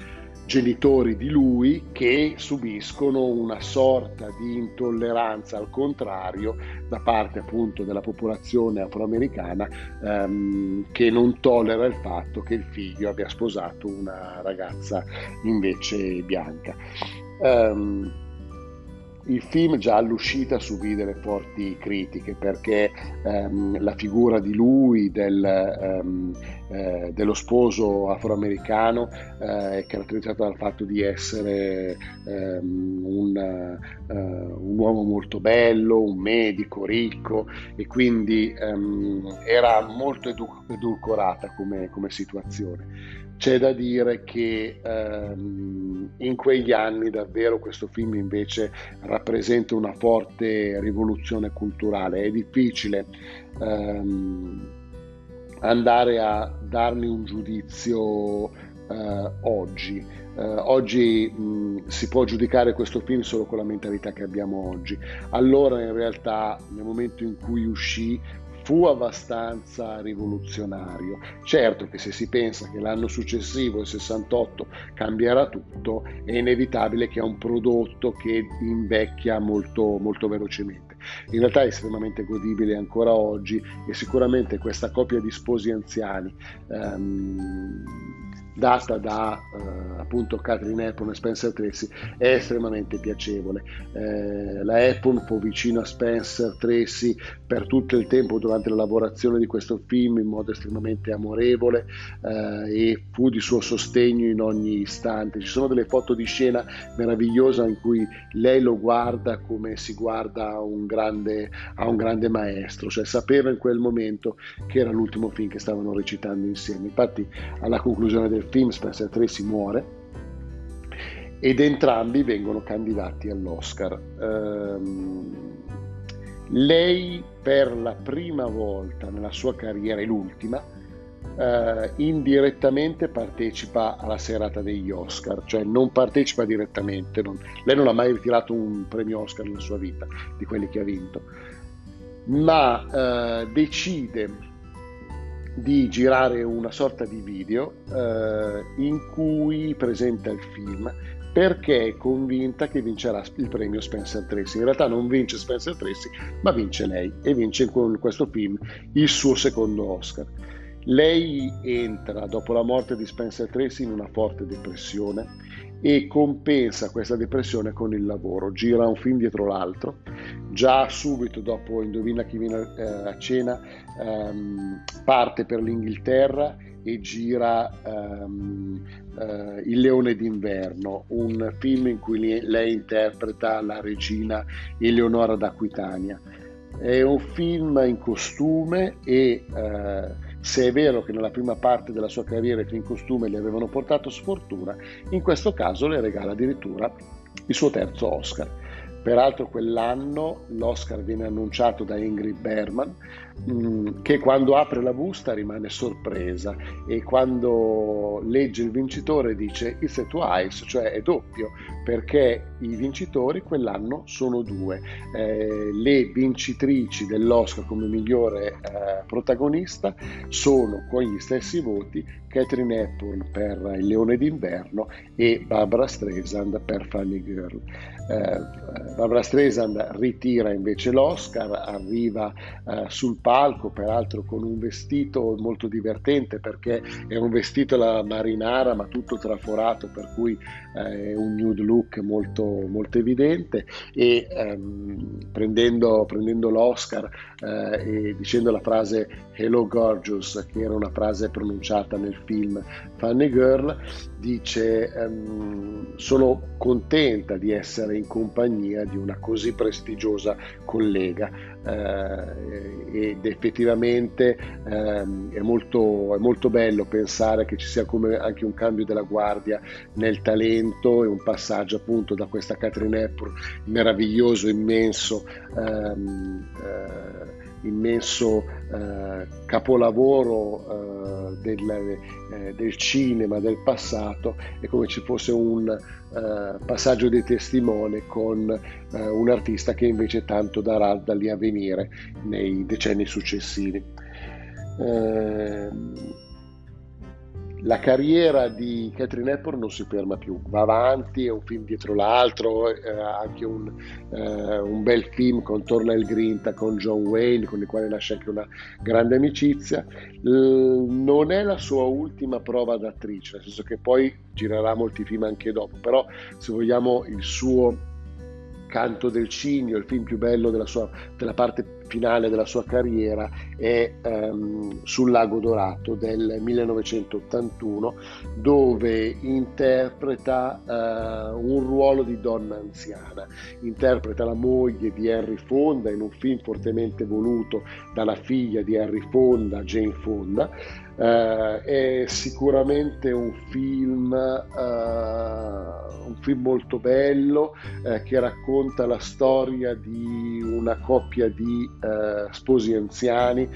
genitori di lui che subiscono una sorta di intolleranza al contrario da parte appunto della popolazione afroamericana ehm, che non tollera il fatto che il figlio abbia sposato una ragazza invece bianca. Um, il film già all'uscita subì delle forti critiche perché ehm, la figura di lui, del, ehm, eh, dello sposo afroamericano, eh, è caratterizzata dal fatto di essere ehm, un, uh, un, uomo molto bello, un medico ricco e quindi ehm, era molto edulcorata come, come situazione. C'è da dire che ehm, in quegli anni davvero questo film invece rappresenta una forte rivoluzione culturale. È difficile ehm, andare a darne un giudizio eh, oggi. Eh, oggi mh, si può giudicare questo film solo con la mentalità che abbiamo oggi. Allora in realtà nel momento in cui uscì fu abbastanza rivoluzionario. Certo che se si pensa che l'anno successivo, il 68, cambierà tutto, è inevitabile che è un prodotto che invecchia molto, molto velocemente. In realtà è estremamente godibile ancora oggi e sicuramente questa coppia di sposi anziani ehm, data da eh, appunto Catherine Hepburn e Spencer Tracy è estremamente piacevole. Eh, la Hepburn fu vicino a Spencer Tracy per tutto il tempo durante la lavorazione di questo film in modo estremamente amorevole eh, e fu di suo sostegno in ogni istante. Ci sono delle foto di scena meravigliose in cui lei lo guarda come si guarda a un grande, a un grande maestro, cioè sapeva in quel momento che era l'ultimo film che stavano recitando insieme. Infatti alla conclusione del film Spencer Tracy muore ed entrambi vengono candidati all'Oscar. Um, lei per la prima volta nella sua carriera e l'ultima uh, indirettamente partecipa alla serata degli Oscar, cioè non partecipa direttamente, non, lei non ha mai ritirato un premio Oscar nella sua vita di quelli che ha vinto, ma uh, decide di girare una sorta di video uh, in cui presenta il film perché è convinta che vincerà il premio Spencer Tracy. In realtà non vince Spencer Tracy, ma vince lei e vince con questo film il suo secondo Oscar. Lei entra dopo la morte di Spencer Tracy in una forte depressione e compensa questa depressione con il lavoro. Gira un film dietro l'altro. Già subito dopo Indovina chi viene eh, a cena ehm, parte per l'Inghilterra e gira um, uh, Il leone d'inverno, un film in cui lei interpreta la regina Eleonora d'Aquitania. È un film in costume e uh, se è vero che nella prima parte della sua carriera i film costume le avevano portato sfortuna, in questo caso le regala addirittura il suo terzo Oscar. Peraltro quell'anno l'Oscar viene annunciato da Ingrid Berman mm, che quando apre la busta rimane sorpresa e quando legge il vincitore dice it's a twice, cioè è doppio, perché i vincitori quell'anno sono due. Eh, le vincitrici dell'Oscar come migliore eh, protagonista sono con gli stessi voti Catherine Hepburn per Il Leone d'inverno e Barbara Streisand per Funny Girl. Eh, Barbara Streisand ritira invece l'Oscar, arriva eh, sul palco, peraltro con un vestito molto divertente perché è un vestito alla marinara ma tutto traforato, per cui eh, è un nude look molto, molto evidente. E ehm, prendendo, prendendo, l'Oscar eh, e dicendo la frase Hello Gorgeous, che era una frase pronunciata nel film Funny Girl, dice ehm, sono contenta di essere in compagnia di una così prestigiosa collega ed effettivamente ehm, è, molto, è, molto, bello pensare che ci sia come anche un cambio della guardia nel talento e un passaggio appunto da questa Catherine Hepburn meraviglioso, immenso ehm, eh, immenso eh, capolavoro eh, del, eh, del, cinema del passato è come ci fosse un eh, passaggio di testimone con eh, un artista che invece tanto darà da lì a venire nei decenni successivi. Ehm, la carriera di Catherine Hepburn non si ferma più, va avanti, è un film dietro l'altro, eh, anche un, eh, un, bel film con Torna Grinta, con John Wayne, con il quale nasce anche una grande amicizia. L- non è la sua ultima prova d'attrice, nel senso che poi girerà molti film anche dopo, però se vogliamo il suo Canto del Cigno, il film più bello della, sua, della parte finale della sua carriera è um, sul Lago Dorato del 1981 dove interpreta uh, un ruolo di donna anziana, interpreta la moglie di Henry Fonda in un film fortemente voluto dalla figlia di Henry Fonda, Jane Fonda. Uh, è sicuramente un film, uh, un film molto bello uh, che racconta la storia di una coppia di sposi anziani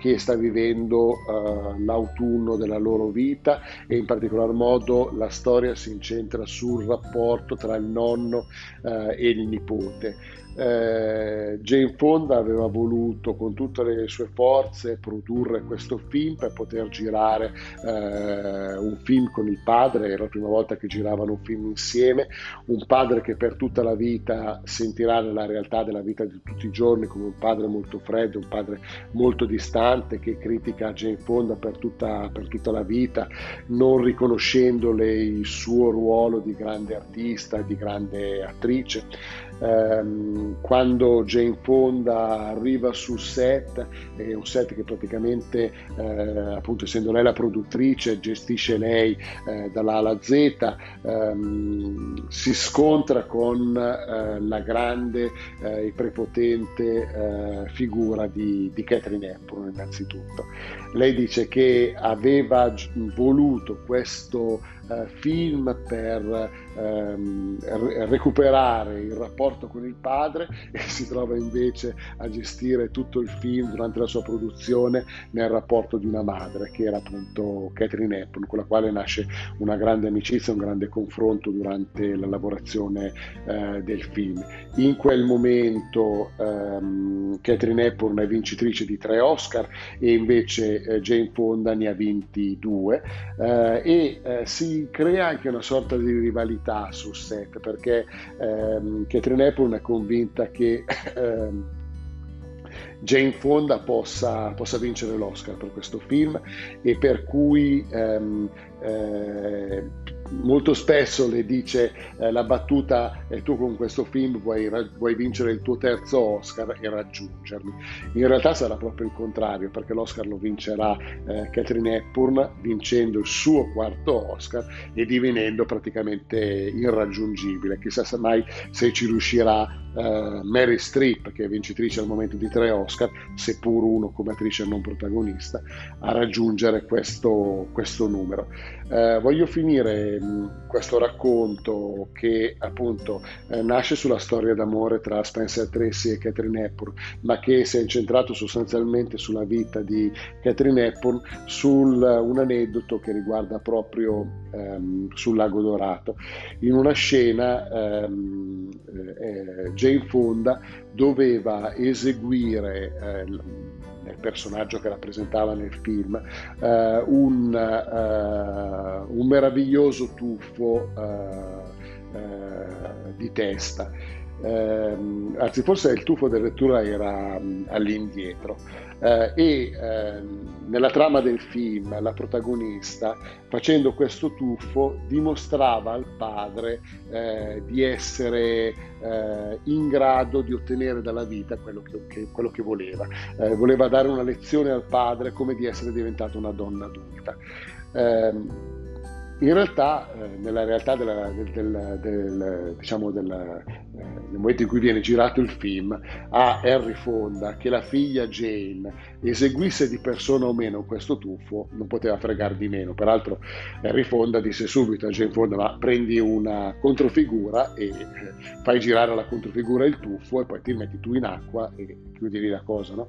che sta vivendo l'autunno della loro vita e in particolar modo la storia si incentra sul rapporto tra il nonno e il nipote. Eh, Jane Fonda aveva voluto con tutte le sue forze produrre questo film per poter girare eh, un film con il padre, era la prima volta che giravano un film insieme, un padre che per tutta la vita sentirà nella realtà della vita di tutti i giorni come un padre molto freddo, un padre molto distante che critica Jane Fonda per tutta, per tutta la vita, non riconoscendole il suo ruolo di grande artista, di grande attrice. Um, quando Jane Fonda arriva sul set, è un set che praticamente, eh, appunto essendo lei la produttrice, gestisce lei eh, dalla A alla Z, um, si scontra con eh, la grande e eh, prepotente eh, figura di, di Catherine Hepburn innanzitutto. Lei dice che aveva voluto questo eh, film per ehm, recuperare il rapporto con il padre [laughs] e si trova invece a gestire tutto il film durante la sua produzione nel rapporto di una madre che era appunto Catherine Hepburn con la quale nasce una grande amicizia, un grande confronto durante la lavorazione eh, del film. In quel momento ehm, Catherine Hepburn è vincitrice di tre Oscar e invece eh, Jane Fonda ne ha vinti due eh, e eh, crea anche una sorta di rivalità sul set perché ehm, Catherine Hepburn è convinta che ehm, Jane Fonda possa, possa, vincere l'Oscar per questo film e per cui ehm, eh, molto spesso le dice eh, la battuta e tu con questo film vuoi, vuoi, vincere il tuo terzo Oscar e raggiungermi. In realtà sarà proprio il contrario perché l'Oscar lo vincerà eh, Catherine Hepburn vincendo il suo quarto Oscar e divenendo praticamente irraggiungibile. Chissà se mai se ci riuscirà Uh, Mary Streep, che è vincitrice al momento di tre Oscar, seppur uno come attrice non protagonista, a raggiungere questo, questo numero. Uh, voglio finire questo racconto che appunto eh, nasce sulla storia d'amore tra Spencer Tracy e Catherine Hepburn, ma che si è incentrato sostanzialmente sulla vita di Catherine Hepburn, su un aneddoto che riguarda proprio ehm, sul Lago Dorato. In una scena ehm, eh, Jane Fonda doveva eseguire eh, nel personaggio che rappresentava nel film, eh, un, eh, un, meraviglioso tuffo eh, eh, di testa. Ehm, anzi, forse il tuffo del lettura era um, all'indietro eh, e eh, nella trama del film la protagonista facendo questo tuffo dimostrava al padre eh, di essere eh, in grado di ottenere dalla vita quello che, che, quello che voleva. Eh, voleva dare una lezione al padre come di essere diventata una donna adulta. Ehm, in realtà, eh, nella realtà della, del, del, del, diciamo della, nel momento in cui viene girato il film, a Harry Fonda che la figlia Jane eseguisse di persona o meno questo tuffo, non poteva fregare di meno. Peraltro Harry Fonda disse subito a Jane Fonda, ma prendi una controfigura e eh, fai girare la controfigura il tuffo e poi ti metti tu in acqua e chiudi lì la cosa. No?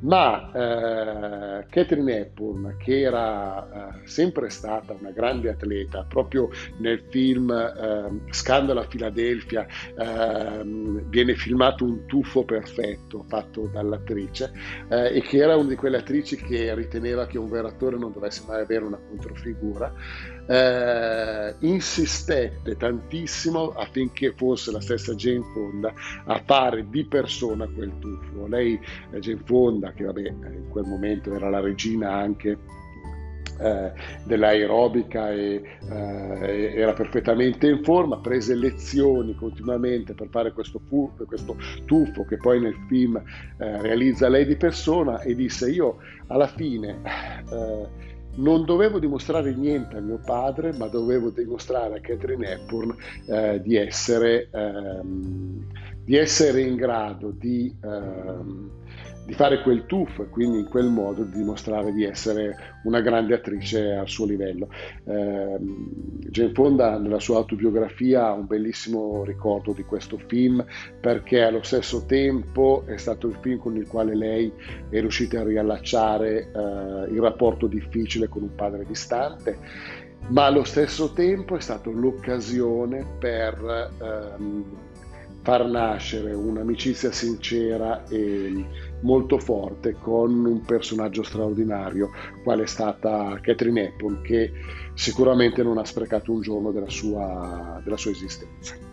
Ma eh, Catherine Hepburn, che era eh, sempre stata una grande atleta. Proprio nel film eh, Scandalo a Filadelfia eh, viene filmato un tuffo perfetto fatto dall'attrice eh, e che era una di quelle attrici che riteneva che un vero attore non dovesse mai avere una controfigura. Eh, insistette tantissimo affinché fosse la stessa Jane Fonda a fare di persona quel tuffo. Lei, eh, Jane Fonda, che vabbè, in quel momento era la regina anche eh, dell'aerobica e eh, era perfettamente in forma, prese lezioni continuamente per fare questo, fu- questo tuffo che poi nel film eh, realizza lei di persona e disse io alla fine eh, non dovevo dimostrare niente a mio padre, ma dovevo dimostrare a Catherine Hepburn eh, di, essere, ehm, di, essere, in grado di ehm, di fare quel tuffo e quindi in quel modo di dimostrare di essere una grande attrice al suo livello. Eh, Jane Fonda nella sua autobiografia ha un bellissimo ricordo di questo film perché allo stesso tempo è stato il film con il quale lei è riuscita a riallacciare eh, il rapporto difficile con un padre distante ma allo stesso tempo è stata l'occasione per ehm, far nascere un'amicizia sincera e molto forte con un personaggio straordinario qual è stata Catherine Apple che sicuramente non ha sprecato un giorno della sua, della sua esistenza.